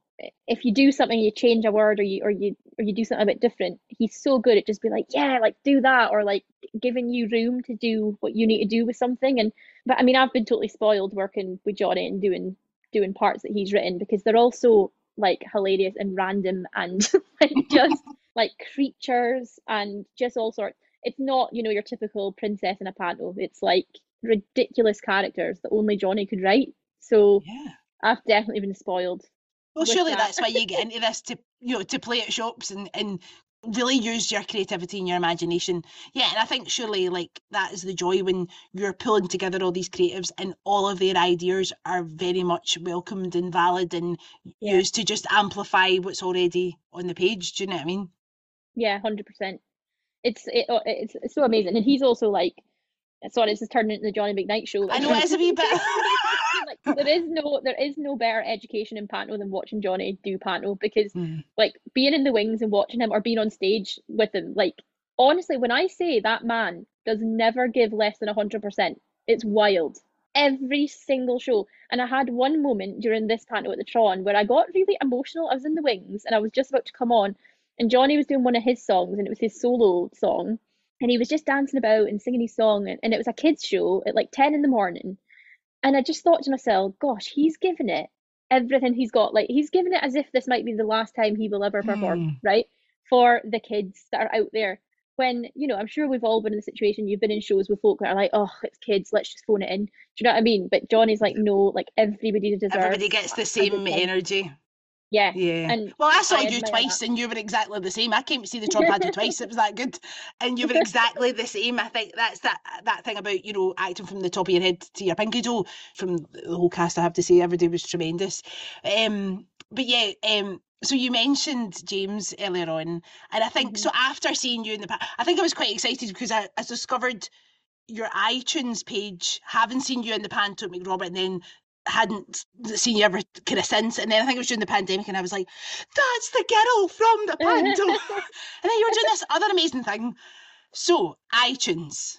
if you do something, you change a word or you or you or you do something a bit different, he's so good at just be like, yeah, like do that, or like giving you room to do what you need to do with something. And but I mean, I've been totally spoiled working with Johnny and doing doing parts that he's written because they're also like hilarious and random and *laughs* like just like creatures and just all sorts. It's not, you know, your typical princess in a panto. It's like ridiculous characters that only Johnny could write. So Yeah. I've definitely been spoiled. Well, surely that. that's why you get into this to you know to play at shops and and really use your creativity and your imagination. Yeah, and I think surely like that is the joy when you're pulling together all these creatives and all of their ideas are very much welcomed and valid and Yeah. used to just amplify what's already on the page. Do you know what I mean? Yeah, hundred percent. It's it, oh, it's it's so amazing, and he's also like, sorry, this is turning into the Johnny McKnight show. I know it is a wee bit. *laughs* like, there is no there is no better education in panto than watching Johnny do panto because Mm. like being in the wings and watching him or being on stage with him like honestly when i say that man does never give less than 100% it's wild every single show and i had one moment during this panto at the tron where i got really emotional i was in the wings and i was just about to come on and johnny was doing one of his songs and it was his solo song and he was just dancing about and singing his song and, and it was a kids show at like 10 in the morning and i just thought to myself gosh he's given it everything he's got. Like he's given it as if this might be the last time he will ever perform, Hmm. right? For the kids that are out there. When, you know, I'm sure we've all been in the situation, you've been in shows with folk that are like, oh, it's kids, let's just phone it in. Do you know what I mean? But Johnny's like, no, like everybody deserves. Everybody gets the same good time." energy. Yeah. Yeah. And well, I saw I you twice that. and you were exactly the same. I came to see the Tron Panto twice. It was that good. And you were exactly the same. I think that's that that thing about, you know, acting from the top of your head to your pinky toe from the whole cast, I have to say. Everybody was tremendous. Um, but yeah, um, so you mentioned James earlier on, and I think so. After seeing you in the, pa- I think I was quite excited because I, I discovered your Aye Tunes page, having seen you in the panto at MacRobert, and then hadn't seen you ever kind of since. And then I think it was during the pandemic, and I was like, "That's the girl from the panto." *laughs* and then you were doing this other amazing thing. So Aye Tunes.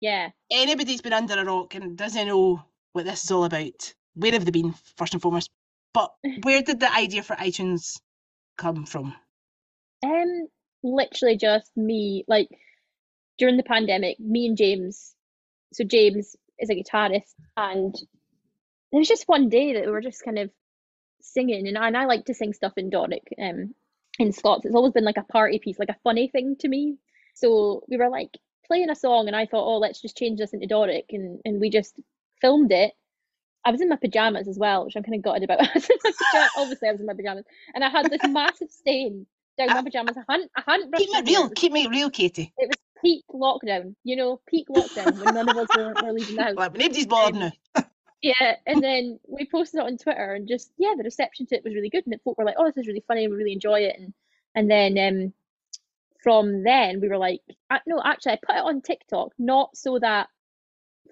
Yeah. Anybody's been under a rock and doesn't know what this is all about. Where have they been first and foremost? But *laughs* where did the idea for Aye Tunes come from? Um, literally just me, like during the pandemic, me and James. So James is a guitarist, and there was just one day that we were just kind of singing, and I, and I like to sing stuff in Doric, um, in Scots. It's always been like a party piece, like a funny thing to me. So we were like playing a song, and I thought, oh, let's just change this into Doric, and and we just filmed it. I was in my pajamas as well, which I'm kind of gutted about. *laughs* Obviously, I was in my pajamas, and I had this *laughs* massive stain down my pajamas. I hadn't, I hadn't Keep it real. Keep me real, Katie. It was peak lockdown, you know, peak lockdown when none of us were, were leaving the *laughs* house. Like, nobody's bothered Um, now. Yeah, and then we posted it on Twitter, and just yeah, the reception to it was really good, and folk were like, "Oh, this is really funny, and we really enjoy it," and and then um, from then we were like, "No, actually, I put it on TikTok, not so that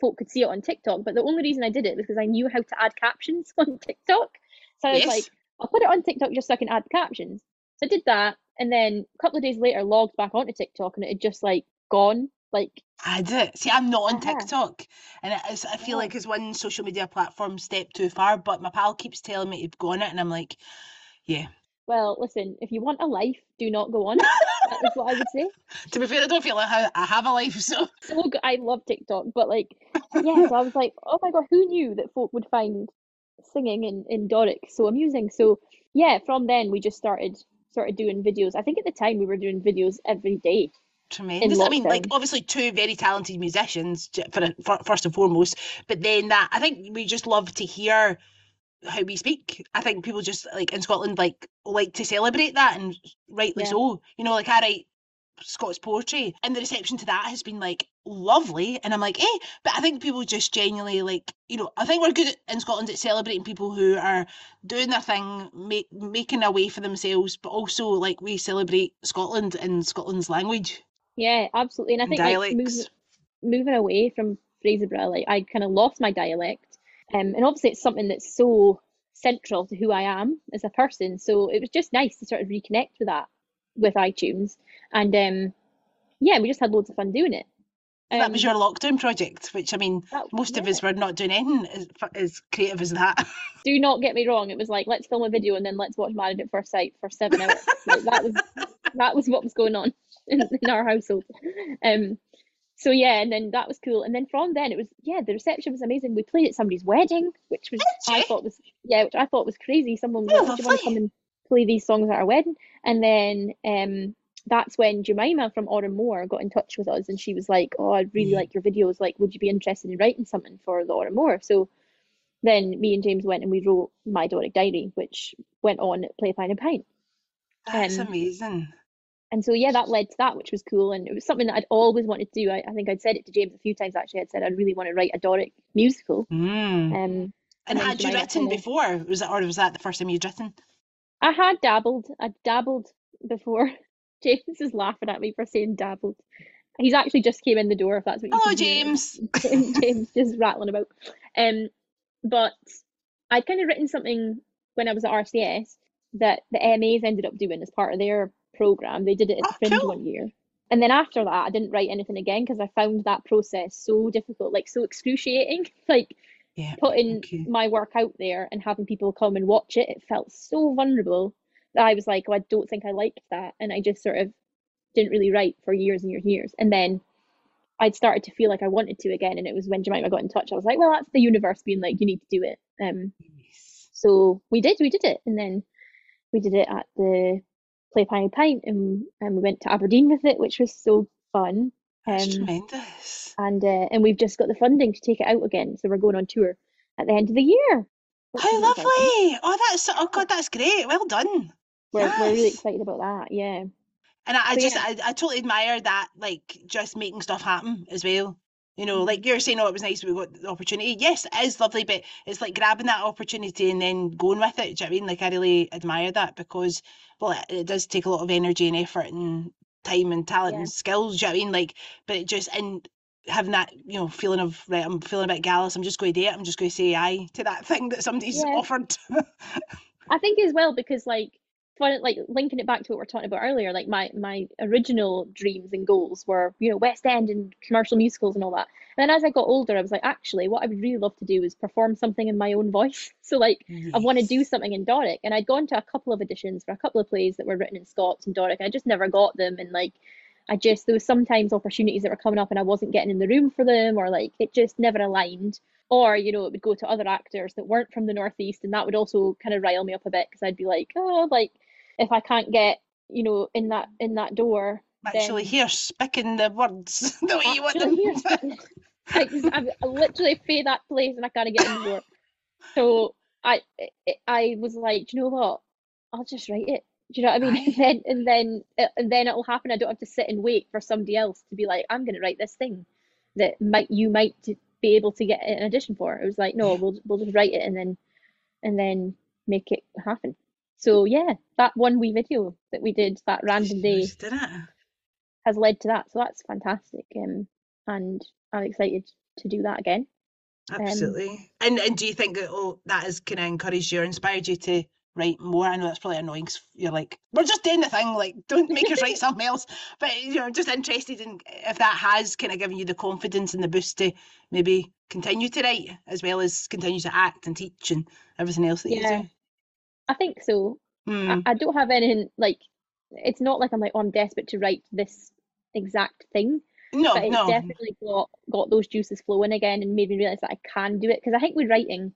folk could see it on TikTok, but the only reason I did it was because I knew how to add captions *laughs* on TikTok, so I was Yes. like, I'll put it on TikTok just so I can add captions." So I did that, and then a couple of days later, logged back onto TikTok, and it had just like gone, like I did. See, I'm not on. TikTok, and it is, I feel like it's one social media platform step too far. But my pal keeps telling me to go on it, and I'm like, yeah. Well, listen, if you want a life, do not go on it. That is what I would say. *laughs* To be fair, I don't feel like I I have a life, so So I love TikTok, but like, *laughs* yeah, so I was like, oh my god, who knew that folk would find singing in, in Doric so amusing? So yeah, from then we just started started doing videos. I think at the time we were doing videos every day. Tremendous. I mean, like obviously two very talented musicians for, for first and foremost, but then that I think we just love to hear how we speak. I think people just like in Scotland like like to celebrate that, and rightly Yeah. so. You know, like I write Scots poetry, and the reception to that has been like lovely. And I'm like, eh, but I think people just genuinely like, you know, I think we're good in Scotland at celebrating people who are doing their thing, make, making a way for themselves, but also like we celebrate Scotland and Scotland's language Yeah, absolutely. And I think like moving moving away from Fraserburgh, like I kind of lost my dialect. Um, and obviously it's something that's so central to who I am as a person. So it was just nice to sort of reconnect with that with Aye Tunes. And um, yeah, we just had loads of fun doing it. that was Um, your lockdown project, which I mean, that- most of us were not doing anything as, as creative as that. *laughs* do not get me wrong. It was like let's film a video and then let's watch Married at First Sight for seven hours. like that was that was what was going on *laughs* in, in our household. Um, so yeah, and then that was cool. And then from then it was yeah, the reception was amazing. We played at somebody's wedding, which was I thought was yeah, which I thought was crazy. Someone was Oh, like, "Do you want to come and play these songs at our wedding?" And then um, that's when Jemima from Òran Mór got in touch with us, and she was like, "Oh, I really Mhm. like your videos. Like, would you be interested in writing something for the Òran Mór?" So then me and James went and we wrote my Doric Diary, which went on at Play Pie and Pint. That's Um, amazing. And so yeah, that led to that, which was cool, and it was something that I'd always wanted to do. I, I think I'd said it to James a few times actually. I'd said I'd really want to write a Doric musical. Mm. Um, and then had you written before? Was that or was that the first time you'd written? I had dabbled. I dabbled before. *laughs* James is laughing at me for saying dabbled. He's actually just came in the door. If that's what you Hello. James. *laughs* James just rattling about. Um, but I'd kind of written something when I was at RCS that the MAs ended up doing as part of their program. They did it at the Oh, Fringe cool. one year. And then after that, I didn't write anything again because I found that process so difficult, like so excruciating. *laughs* Like Yeah. putting okay. my work out there and having people come and watch it, it felt so vulnerable that I was like, oh, I don't think I liked that. And I just sort of didn't really write for years and years and years. And then I'd started to feel like I wanted to again. And it was when Jemima got in touch, I was like, well, that's the universe being like, you need to do it. Um, Nice. so we did, we did it. And then we did it at the Play Pine Pint and, and we went to Aberdeen with it, which was so fun. That's Um, tremendous. and uh, and we've just got the funding to take it out again. So we're going on tour at the end of the year. How exciting. lovely! Oh, that's oh god, that's great. Well done. We're, we're really excited about that. Yeah. And I, I So, just yeah. I, I totally admire that, like just making stuff happen as well. You know, like you're saying, oh, it was nice we got the opportunity. Yes, it is lovely, but it's like grabbing that opportunity and then going with it. Do you know what I mean? Like I really admire that because, well, it, it does take a lot of energy and effort and time and talent Yeah. and skills. Do you know what I mean? Like, but it just and having that you know feeling of right, I'm feeling a bit gallus. I'm just going to do it. I'm just going to say aye to that *laughs* thing that somebody's Yeah. offered. *laughs* I think as well because like fun like linking it back to what we are talking about earlier, like my my original dreams and goals were, you know, West End and commercial musicals and all that. And then as I got older, I was like, actually, what I would really love to do is perform something in my own voice. *laughs* So like I want to do something in Doric. And I'd gone to a couple of auditions for a couple of plays that were written in Scots and Doric. and I just never got them. And like, I just, there was sometimes opportunities that were coming up and I wasn't getting in the room for them or like it just never aligned. Or, you know, it would go to other actors that weren't from the Northeast. And that would also kind of rile me up a bit because I'd be like, oh, like if I can't get, you know, in that, in that door, Actually, then- here, speaking the words *laughs* the way you want them. Actually, here's the- like I'm I *laughs* literally pay that place and I can't get in the door. So I I- was like, "Do you know what? I'll just write it. Do you know what I mean? And *laughs* then and then it- and then it'll happen. I don't have to sit and wait for somebody else to be like, I'm going to write this thing that might you might be able to get an audition for. It was like, no, we'll we'll just write it and then and then make it happen. So yeah, that one wee video that we did that random day did it. has led to that. So that's fantastic. Um, and I'm excited to do that again. Um, Absolutely. and and do you think that oh that has kind of encouraged you or inspired you to write more? I know that's probably annoying 'cause you're like, we're just doing the thing, like don't make us write *laughs* something else. But you know, I'm just interested in if that has kind of given you the confidence and the boost to maybe continue to write as well as continue to act and teach and everything else that Yeah. you do. I think so. Hmm. I, I don't have anything like it's not like I'm like, oh, I'm desperate to write this exact thing, no, but it's no. definitely got got those juices flowing again and made me realize that I can do it. Because I think with writing,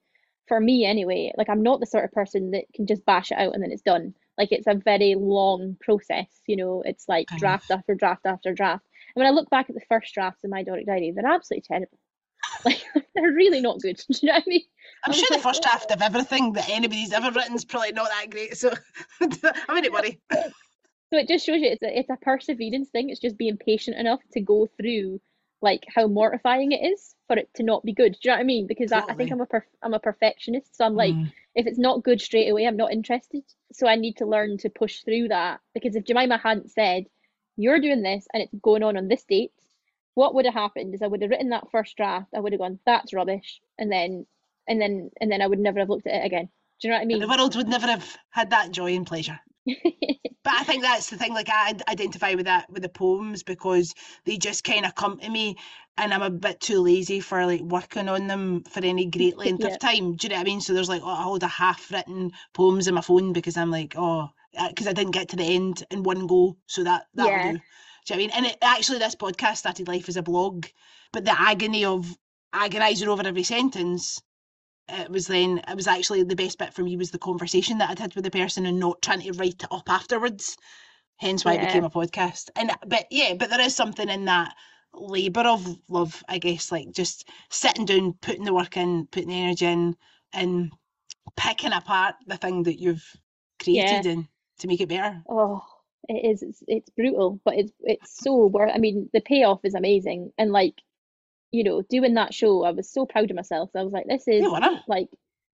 for me anyway, like I'm not the sort of person that can just bash it out and then it's done. Like it's a very long process, you know. It's like Kind of. draft after draft after draft. And when I look back at the first drafts of my Doric Diary, they're absolutely terrible. *laughs* Like *laughs* they're really not good. *laughs* Do you know what I mean? I'm sure the first draft of everything that anybody's ever written is probably not that great. So *laughs* I wouldn't worry. So it just shows you it's a, it's a perseverance thing. It's just being patient enough to go through like how mortifying it is for it to not be good. Do you know what I mean? Because I, I think I'm a perf- I'm a perfectionist, so I'm like Mm. if it's not good straight away, I'm not interested. So I need to learn to push through that because if Jemima hadn't said you're doing this and it's going on on this date, what would have happened is I would have written that first draft. I would have gone that's rubbish, and then and then and then I would never have looked at it again. Do you know what I And mean? the world would never have had that joy and pleasure. *laughs* But I think that's the thing. Like I identify with that with the poems because they just kind of come to me, and I'm a bit too lazy for like working on them for any great *laughs* length Yeah. of time. Do you know what I mean? So there's like oh, I hold a half-written poems in my phone because I'm like oh uh, because I didn't get to the end in one go, so that that'll Yeah. do. Do you know what I mean? And it, actually, this podcast started life as a blog, but the agony of agonising over every sentence it was then it was actually the best bit for me was the conversation that I'd had with the person and not trying to write it up afterwards. Hence why it became a podcast. And but yeah, but there is something in that labour of love, I guess, like just sitting down, putting the work in, putting the energy in, and picking apart the thing that you've created and to make it better. Oh, it is. It's, it's brutal, but it's it's so worth. I mean, the payoff is amazing, and like, you know, doing that show, I was so proud of myself. I was like, this is wanna? like,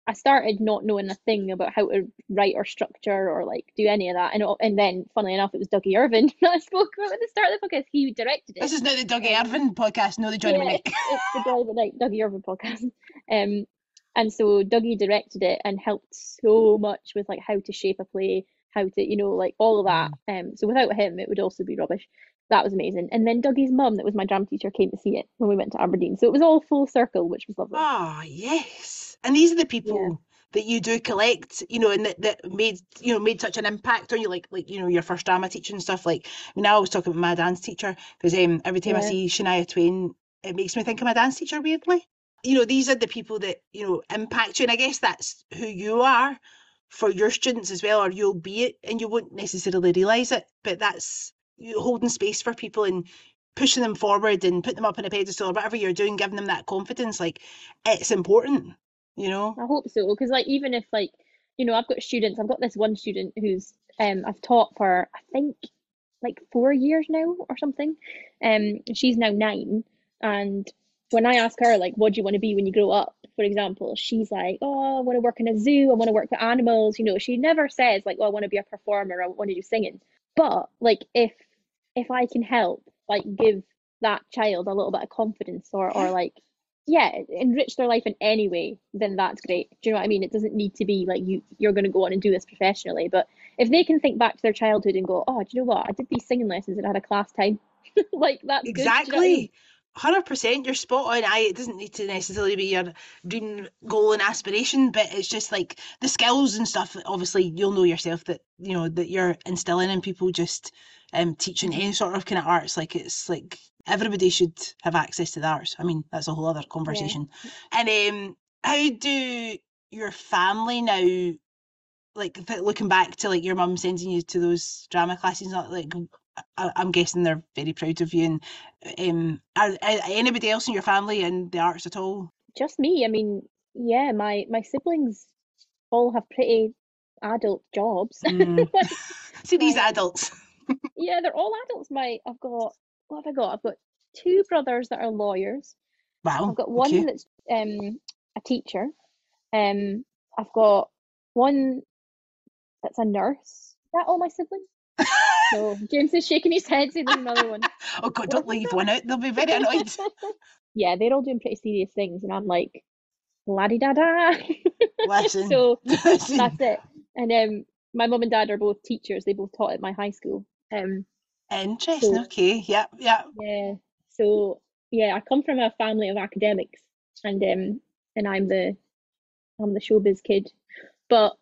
I started not knowing a thing about how to write or structure or like do any of that, and and then, funnily enough, it was Dougie Irvine *laughs* that I spoke about at the start of the podcast. He directed it. This is not the Dougie Irvine podcast, no the Johnny Yeah, Winnick. it's the Joy of the Night Dougie Irvine podcast. *laughs* Um, and so Dougie directed it and helped so much with like how to shape a play, how to, you know, like all of that. Um, so without him, it would also be rubbish. That was amazing. And then Dougie's mum, that was my drama teacher, came to see it when we went to Aberdeen. So it was all full circle, which was lovely. Ah, yes. And these are the people that you do collect, you know, and that, that made you know made such an impact on you, like like you know your first drama teacher and stuff. Like I mean, I always talk about my dance teacher because um, every time I see Shania Twain, it makes me think of my dance teacher weirdly. You know, these are the people that you know impact you, and I guess that's who you are for your students as well, or you'll be it, and you won't necessarily realise it, but that's holding space for people and pushing them forward and putting them up on a pedestal or whatever you're doing, giving them that confidence. Like it's important, you know. I hope so, because like even if like you know I've got students, I've got this one student who's um I've taught for I think like four years now or something, um she's now nine, and when I ask her like, what do you want to be when you grow up, for example, she's like, oh, I want to work in a zoo. I want to work with animals. You know, she never says like, oh, I want to be a performer. I want to do singing. But like, if if I can help, like, give that child a little bit of confidence or or like yeah enrich their life in any way then that's great. Do you know what i mean? It doesn't need to be like you you're going to go on and do this professionally. But if they can think back to their childhood and go oh do you know what? I did these singing lessons and I had a class time. *laughs* Like that's exactly good, you know Hundred percent, you're spot on. I it doesn't need to necessarily be your dream goal and aspiration, but it's just like the skills and stuff. Obviously, you'll know yourself that you know that you're instilling in people. Just um, teaching any sort of kind of arts, like it's like everybody should have access to the arts. I mean, that's a whole other conversation. And um, how do your family now? Like looking back to like your mum sending you to those drama classes, not like I, I'm guessing they're very proud of you. And um, are, are anybody else in your family in the arts at all? just me i mean yeah my my siblings all have pretty adult jobs Mm. *laughs* Like, See these adults. *laughs* yeah they're all adults my i've got what have i got i've got two brothers that are lawyers Wow. I've got one okay. that's um a teacher. Um, I've got one that's a nurse. Is that all my siblings? So James is shaking his head, saying there's another one. *laughs* Oh God, don't leave one out. They'll be very *laughs* annoyed. *laughs* yeah, they're all doing pretty serious things, and I'm like, laddie di da da. So Listen. that's it. And um, my mum and dad are both teachers. They both taught at my high school. Um, Interesting. so- Okay. Yep. Yep. Yeah. So yeah, I come from a family of academics, and um, and I'm the I'm the showbiz kid. But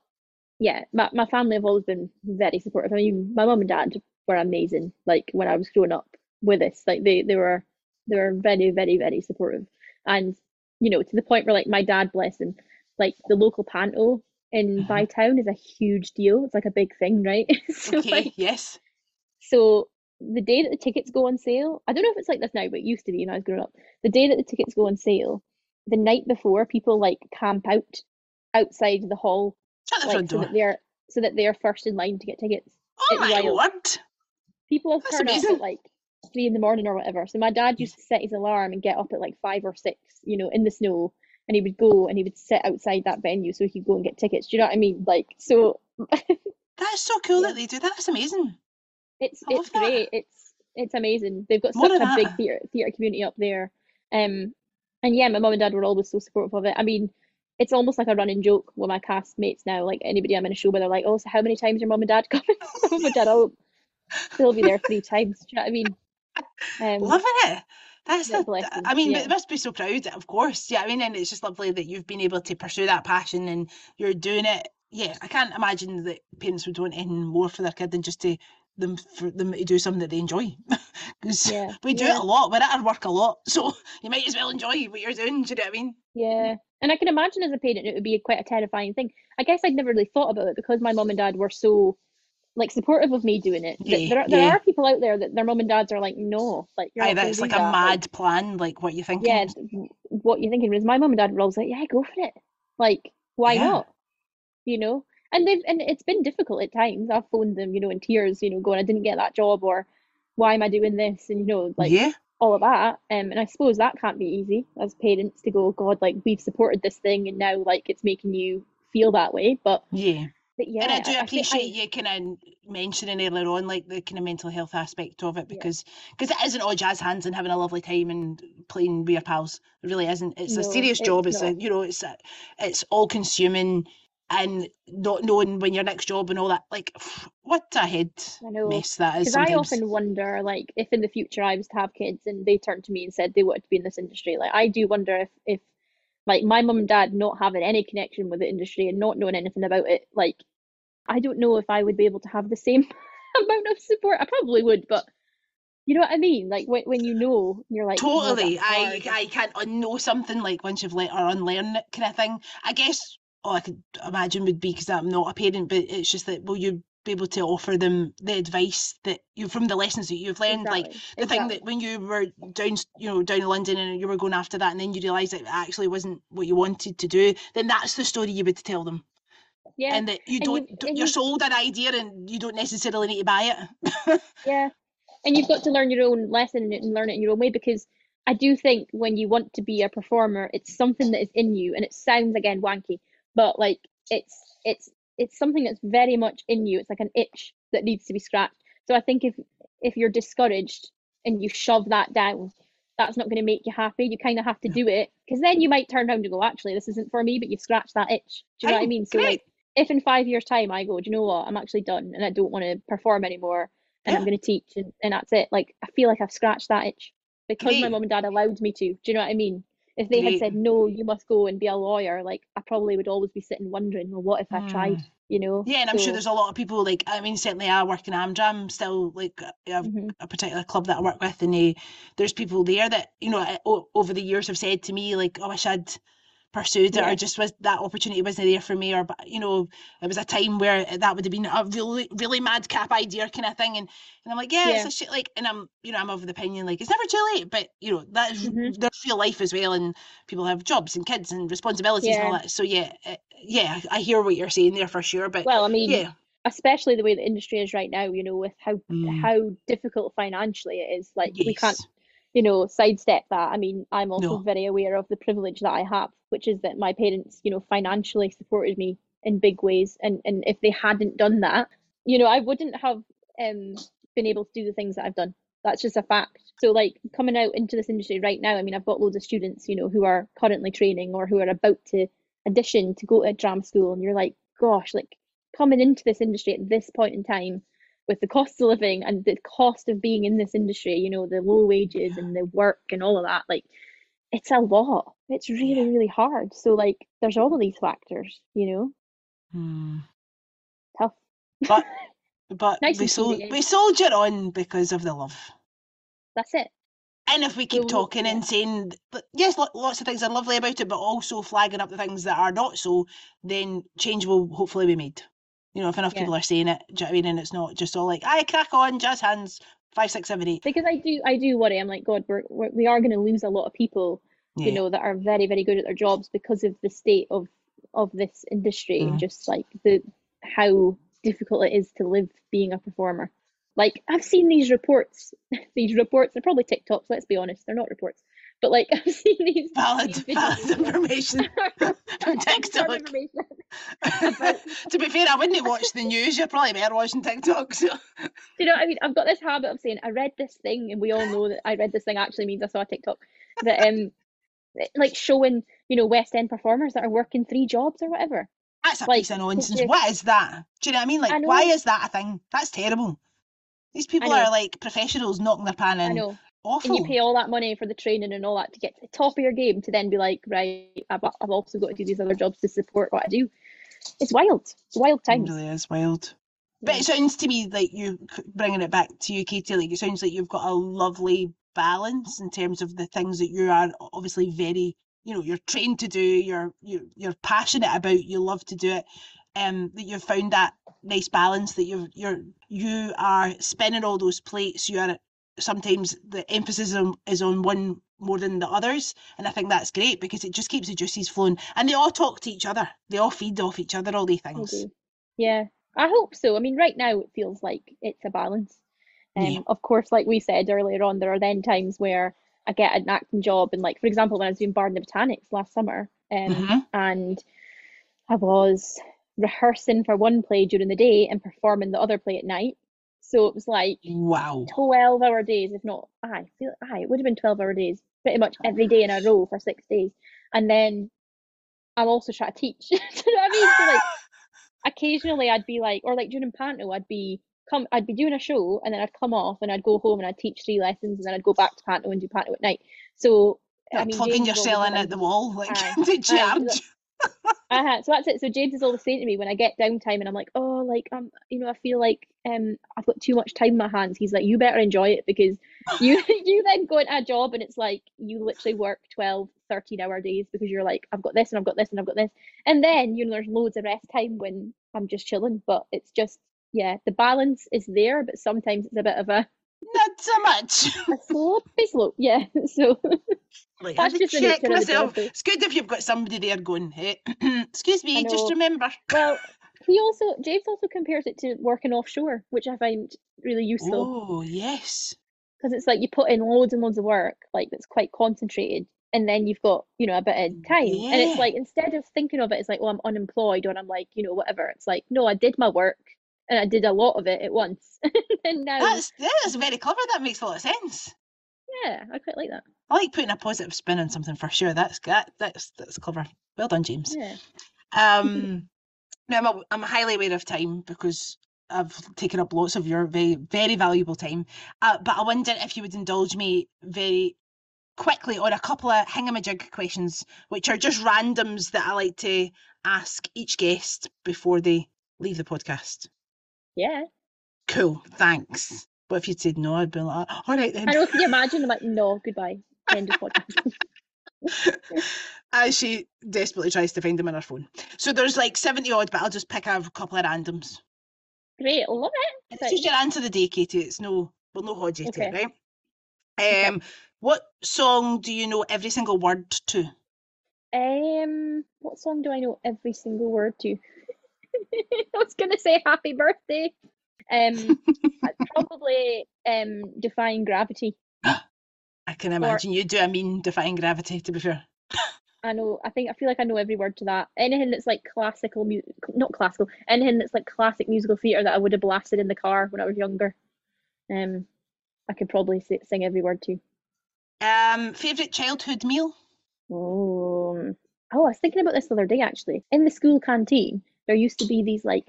yeah, my my family have always been very supportive. I mean, my mum and dad were amazing. Like when I was growing up with us, like they they were they were very very very supportive, and you know to the point where like my dad, bless him, like the local panto in Mhm. my town is a huge deal. It's like a big thing, right? *laughs* so Okay. like yes. so the day that the tickets go on sale, I don't know if it's like this now, but it used to be when I was growing up. The day that the tickets go on sale, the night before, people like camp out outside the hall, Shut the like front so that they're so that they're first in line to get tickets. Oh it's my wild. word. People have That's turned up at like three in the morning or whatever. So my dad used to set his alarm and get up at like five or six, you know, in the snow, and he would go and he would sit outside that venue so he could go and get tickets. Do you know what I mean? Like so *laughs* That's so cool Yeah. that they do that. That's amazing. it's I it's great. that. It's it's amazing. They've got More such a big theatre theatre community up there. Um, and yeah, my mum and dad were always so supportive of it. I mean, it's almost like a running joke with my castmates now. Like anybody I'm in a show with, they're like, "Oh, so how many times your mum and dad *laughs* coming?" mum and *laughs* dad, "Oh, they'll be there three times." Do you know what I mean? Um, Loving it. That's the, I mean, yeah. it must be so proud, of course. Yeah, I mean, and it's just lovely that you've been able to pursue that passion and you're doing it. Yeah, I can't imagine that parents would want anything more for their kid than just to them for them to do something that they enjoy. *laughs* Because Yeah, we do yeah. it a lot. We're at our work a lot, so you might as well enjoy what you're doing. Do you know what I mean? Yeah, and I can imagine as a parent it would be quite a terrifying thing. I guess I'd never really thought about it because my mum and dad were so like supportive of me doing it. Yeah, there are, there yeah. are people out there that their mum and dads are like, no, like you're Aye, that's like that. a mad plan. Like what you thinking? yeah, what you're thinking was my mum and dad were always like, yeah, go for it. Like, why Yeah. not? You know, and they've and it's been difficult at times. I've phoned them, you know, in tears, you know, going, I didn't get that job, or why am I doing this, and you know, like yeah, all of that. Um, and I suppose that can't be easy as parents to go, God, like we've supported this thing, and now like it's making you feel that way. But yeah. but yeah, and I do appreciate I- you kind of mentioning earlier on, like the kind of mental health aspect of it, Yeah. because because it isn't all jazz hands and having a lovely time and playing with your pals. It really isn't. It's a serious it's job. It's a you know, it's a, it's all consuming, and not knowing when your next job and all that. Like, what a head I know. mess that is. Because I often wonder, like, if in the future I was to have kids and they turned to me and said they wanted to be in this industry, like, I do wonder if, if like, my mum and dad not having any connection with the industry and not knowing anything about it, like, I don't know if I would be able to have the same *laughs* amount of support. I probably would, but you know what I mean? Like, when, when you know, you're like, Totally. that's I. I can't unknow something like once you've let or unlearn it kind of thing. I guess all I could imagine would be because I'm not a parent, but it's just that will you be able to offer them the advice that you from the lessons that you've learned, like Exactly, the thing that when you were down, you know, down in London and you were going after that, and then you realised that it actually wasn't what you wanted to do, then that's the story you would tell them, Yeah, and that you and don't, you've- you're sold an idea and you don't necessarily need to buy it. *laughs* Yeah. And you've got to learn your own lesson and learn it in your own way because I do think when you want to be a performer, it's something that is in you, and it sounds again wanky, but like it's it's it's something that's very much in you. It's like an itch that needs to be scratched. So I think if if you're discouraged and you shove that down, that's not going to make you happy. You kind of have to do it because then you might turn around and go, actually, this isn't for me, but you've scratched that itch. Do you know oh, what I mean? So like, if in five years' time I go, do you know what? I'm actually done and I don't want to perform anymore, and I'm going to teach, and, and that's it. Like I feel like I've scratched that itch because my mum and dad allowed me to. Do you know what I mean? If they had said no, you must go and be a lawyer, like I probably would always be sitting wondering, well, what if I tried? Mm. You know? Yeah, and I'm sure there's a lot of people like I mean certainly I work in Amdram still like I have Mhm. a particular club that I work with and they, there's people there that you know uh, over the years have said to me like oh, I wish I'd pursued it or just was that opportunity wasn't there for me or but you know it was a time where that would have been a really really madcap idea kind of thing and and I'm like yeah, Yeah. it's a shit like and I'm you know I'm of the opinion like it's never too late but you know that is Mhm. there's real life as well and people have jobs and kids and responsibilities and all that so yeah uh, yeah I hear what you're saying there for sure but Well, I mean, yeah especially the way the industry is right now, you know, with how Mm. how difficult financially it is. Like we can't, Yes. You know, sidestep that. I mean, I'm also No. very aware of the privilege that I have, which is that my parents, you know, financially supported me in big ways. And and if they hadn't done that, you know, I wouldn't have um been able to do the things that I've done. That's just a fact. So like coming out into this industry right now, I mean, I've got loads of students, you know, who are currently training or who are about to audition to go to drama school, and you're like, gosh, like coming into this industry at this point in time with the cost of living and the cost of being in this industry, you know, the low wages and the work and all of that, like it's a lot. It's really, Yeah. really hard. So like there's all of these factors, you know, Hmm. tough. But *laughs* but Nice we and sol- cheesy, eh? we soldier on because of the love. That's it. And if we keep talking yeah. and saying, but yes, lots of things are lovely about it, but also flagging up the things that are not so, then change will hopefully be made. You know, if enough Yeah. people are saying it, do you know what I mean? And it's not just all like, I crack on, jazz hands, five, six, seven, eight. Because I do, I do worry. I'm like, God, we're, we're we are going to lose a lot of people, Yeah. you know, that are very, very good at their jobs because of the state of of this industry Mhm. just like the how difficult it is to live being a performer. Like I've seen these reports, *laughs* these reports. They're probably TikToks. Let's be honest, they're not reports. But like *laughs* I've seen these valid, these valid *laughs* information from *laughs* TikTok. information. to be fair, I wouldn't watch the news. You're probably better watching TikTok. So. Do you know what I mean? I've got this habit of saying I read this thing, and we all know that I read this thing actually means I saw a TikTok that um like showing you know West End performers that are working three jobs or whatever. That's a Like, piece of nonsense. What is that? Do you know what I mean? Like, I why is that a thing? That's terrible. These people are like professionals knocking their pan in. Know, and you pay all that money for the training and all that to get to the top of your game to then be like, right, I've, I've also got to do these other jobs to support what I do. It's wild. It's wild It really is wild. But it sounds to me like you bringing it back to you, Katie. Like it sounds like you've got a lovely balance in terms of the things that you are obviously very, you know, you're trained to do. You're you you're passionate about. You love to do it. Um, that you've found that nice balance. That you're you're you are spinning all those plates. You are sometimes the emphasis on, is on one more than the others, and I think that's great because it just keeps the juices flowing. And they all talk to each other. They all feed off each other. All these things. do. Yeah, I hope so. I mean, right now it feels like it's a balance. Um, Yeah. Of course, like we said earlier on, there are then times where I get an acting job, and like for example, when I was doing Bard in the Botanics last summer, um, Mhm. and I was rehearsing for one play during the day and performing the other play at night. So it was like Wow. 12 hour days, if not, I feel, aye, it would have been 12 hour days, pretty much every day in a row for six days. And then I'm also trying to teach. *laughs* Do you know what I mean? So like *laughs* occasionally I'd be like, or like during Panto, I'd be come, I'd be doing a show and then I'd come off and I'd go home and I'd teach three lessons and then I'd go back to Panto and do Panto at night. So I mean, plugging yourself in at the wall, like jam. *laughs* so uh-huh. So that's it. So James is always saying to me when I get downtime and I'm like, oh, like um, you know, I feel like um, I've got too much time in my hands. He's like, you better enjoy it because *laughs* you you then go into a job and it's like you literally work 12, 13 hour days because you're like, I've got this and I've got this and I've got this, and then you know there's loads of rest time when I'm just chilling. But it's just yeah, the balance is there, but sometimes it's a bit of a, Not so much. *laughs* a slippery slope. Yeah. *laughs* So Like, I That's just check nature of the job, myself. It's good if you've got somebody there going, hey, *clears throat* excuse me, just remember. *laughs* well, he also James also compares it to working offshore, which I find really useful. Oh, yes. because it's like you put in loads and loads of work, like it's quite concentrated, and then you've got you know a bit of time, yeah. and it's like instead of thinking of it as like, well, I'm unemployed or I'm like, you know, whatever. It's like, no, I did my work and I did a lot of it at once, *laughs* and now, That's yeah, that's very clever. That makes a lot of sense. yeah, I quite like that. I like putting a positive spin on something for sure. That's that, that's that's clever. Well done, James. Yeah. Um, now I'm, a- I'm highly aware of time because I've taken up lots of your very very valuable time. Uh, but I wonder if you would indulge me very quickly on a couple of hingamajig questions, which are just randoms that I like to ask each guest before they leave the podcast. Yeah. Cool, thanks. But if you'd said no, I'd be like, all right then. I know, can you imagine? I'm like, no, goodbye. End of podcast. *laughs* As she desperately tries to find them on her phone. So there's like 70 odd, but I'll just pick out a couple of randoms. Great, love it. It's Right. just your answer of the day, Katie. It's no, well, no hodgy it, Okay. right? Okay. Um, what song do you know every single word to? Um, what song do I know every single word to? *laughs* I was gonna say happy birthday. Um, *laughs* probably um defying gravity. I can imagine you do I mean defying gravity, to be fair. I know. I think I feel like I know every word to that. Anything that's like classical music, not classical. Anything that's like classic musical theatre that I would have blasted in the car when I was younger. Um, I could probably si- sing every word to. Um, favourite childhood meal? Oh, oh, I was thinking about this the other day actually. In the school canteen, there used to be these like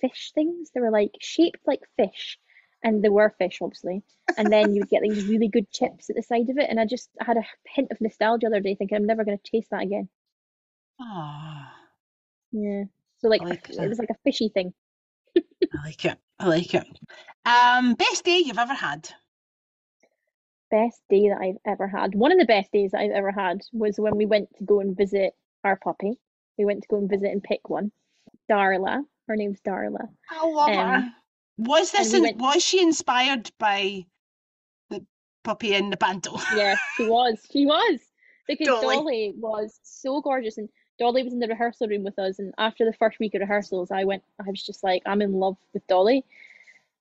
fish things. They were like shaped like fish, and they were fish, obviously. And then you would get these really good chips at the side of it. And I just I had a hint of nostalgia the other day, thinking I'm never going to taste that again. Ah, Yeah. So like, like it was like a fishy thing. I like it. I like it. Um, best day you've ever had? Best day that I've ever had. One of the best days that I've ever had was when we went to go and visit our puppy. We went to go and visit and pick one. Darla. Her name's Darla. I love her. Um, Was this we in, went- was she inspired by the puppy in the panto? *laughs* Yeah, she was. She was. Because Dolly. Dolly. was so gorgeous and Dolly was in the rehearsal room with us and after the first week of rehearsals I went I was just like I'm in love with Dolly.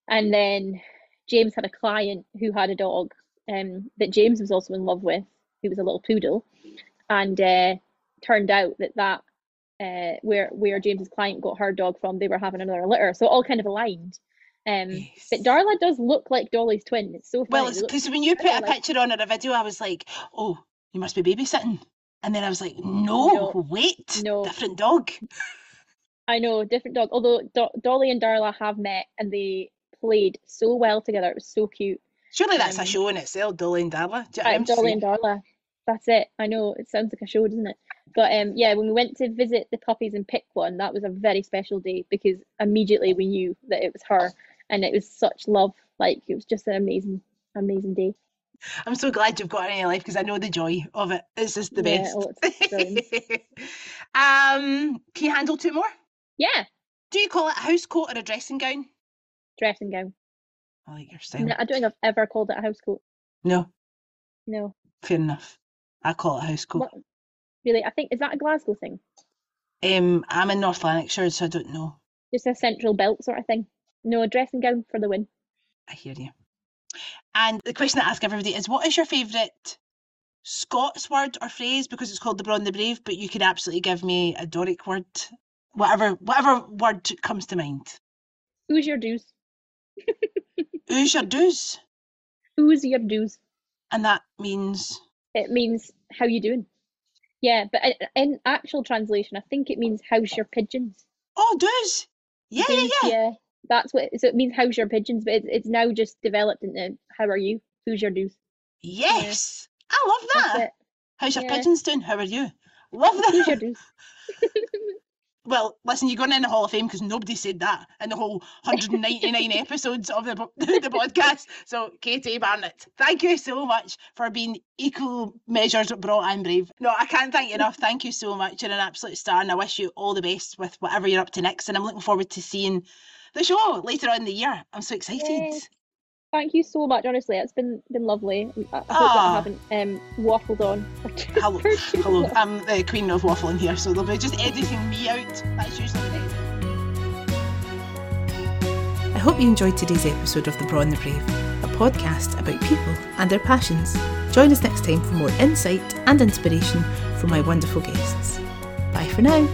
And then James had a client who had a dog um that James was also in love with, who was a little poodle. And uh turned out that that uh where where James's client got her dog from, they were having another litter. So it all kind of aligned. Um but Darla does look like Dolly's twin. It's so funny. Well, They it's look because when you put a like- picture on or a video, I was like, oh, you must be babysitting. And then I was like, no, No, wait, no. different dog. I know, different dog. Although Do- Dolly and Darla have met and they played so well together. It was so cute. Surely that's a Um, show in itself, Dolly and Darla. Do you know Uh, I'm Dolly and Darla. That's it. I know it sounds like a show, doesn't it? But um, yeah, when we went to visit the puppies and pick one, that was a very special day because immediately we knew that it was her, and it was such love. Like it was just an amazing, amazing day. I'm so glad you've got her in your life because I know the joy of it. It's just the Yeah, best. oh, *laughs* um, can you handle two more? Yeah, Do you call it a house coat or a dressing gown? dressing gown. I like your style. No, I don't think I've ever called it a house coat. No, No, fair enough. I call it a house coat. Really, I think is that a Glasgow thing? Um, I'm in North Lanarkshire, so I don't know. Just a central belt sort of thing. No, a dressing gown for the win. I hear you. And the question I ask everybody is what is your favourite Scots word or phrase? Because it's called the Braw and the Brave, but you could absolutely give me a Doric word. Whatever whatever word comes to mind. Who's your doos? *laughs* Who's your doos? Who's your doos? And that means It means how you doing. Yeah, but in actual translation, I think it means how's your pigeons. oh doos. Yeah, yeah, Doos, yeah. That's what. So it means how's your pigeons, but it's it's now just developed into how are you? Who's your doos? Yes. I love that. How's your Yeah. pigeons doing? How are you? Love Who's your that. *laughs* *laughs* Well, listen, you're going in the Hall of Fame because nobody said that in the whole 199 *laughs* episodes of the, *laughs* the podcast. So, Katie Barnett, thank you so much for being equal measures braw and brave. No, I can't thank you *laughs* enough. Thank you so much. You're an absolute star, and I wish you all the best with whatever you're up to next. And I'm looking forward to seeing the show later on in the year. I'm so excited. Yay. Thank you so much. Honestly, it's been been lovely. I, I hope that Ah. I haven't um waffled on. For too, *laughs* Hello, for too hello. long. I'm the queen of waffling here, so they'll be just editing me out. That's usually the way. I hope you enjoyed today's episode of The Braw and the Brave, a podcast about people and their passions. Join us next time for more insight and inspiration from my wonderful guests. Bye for now.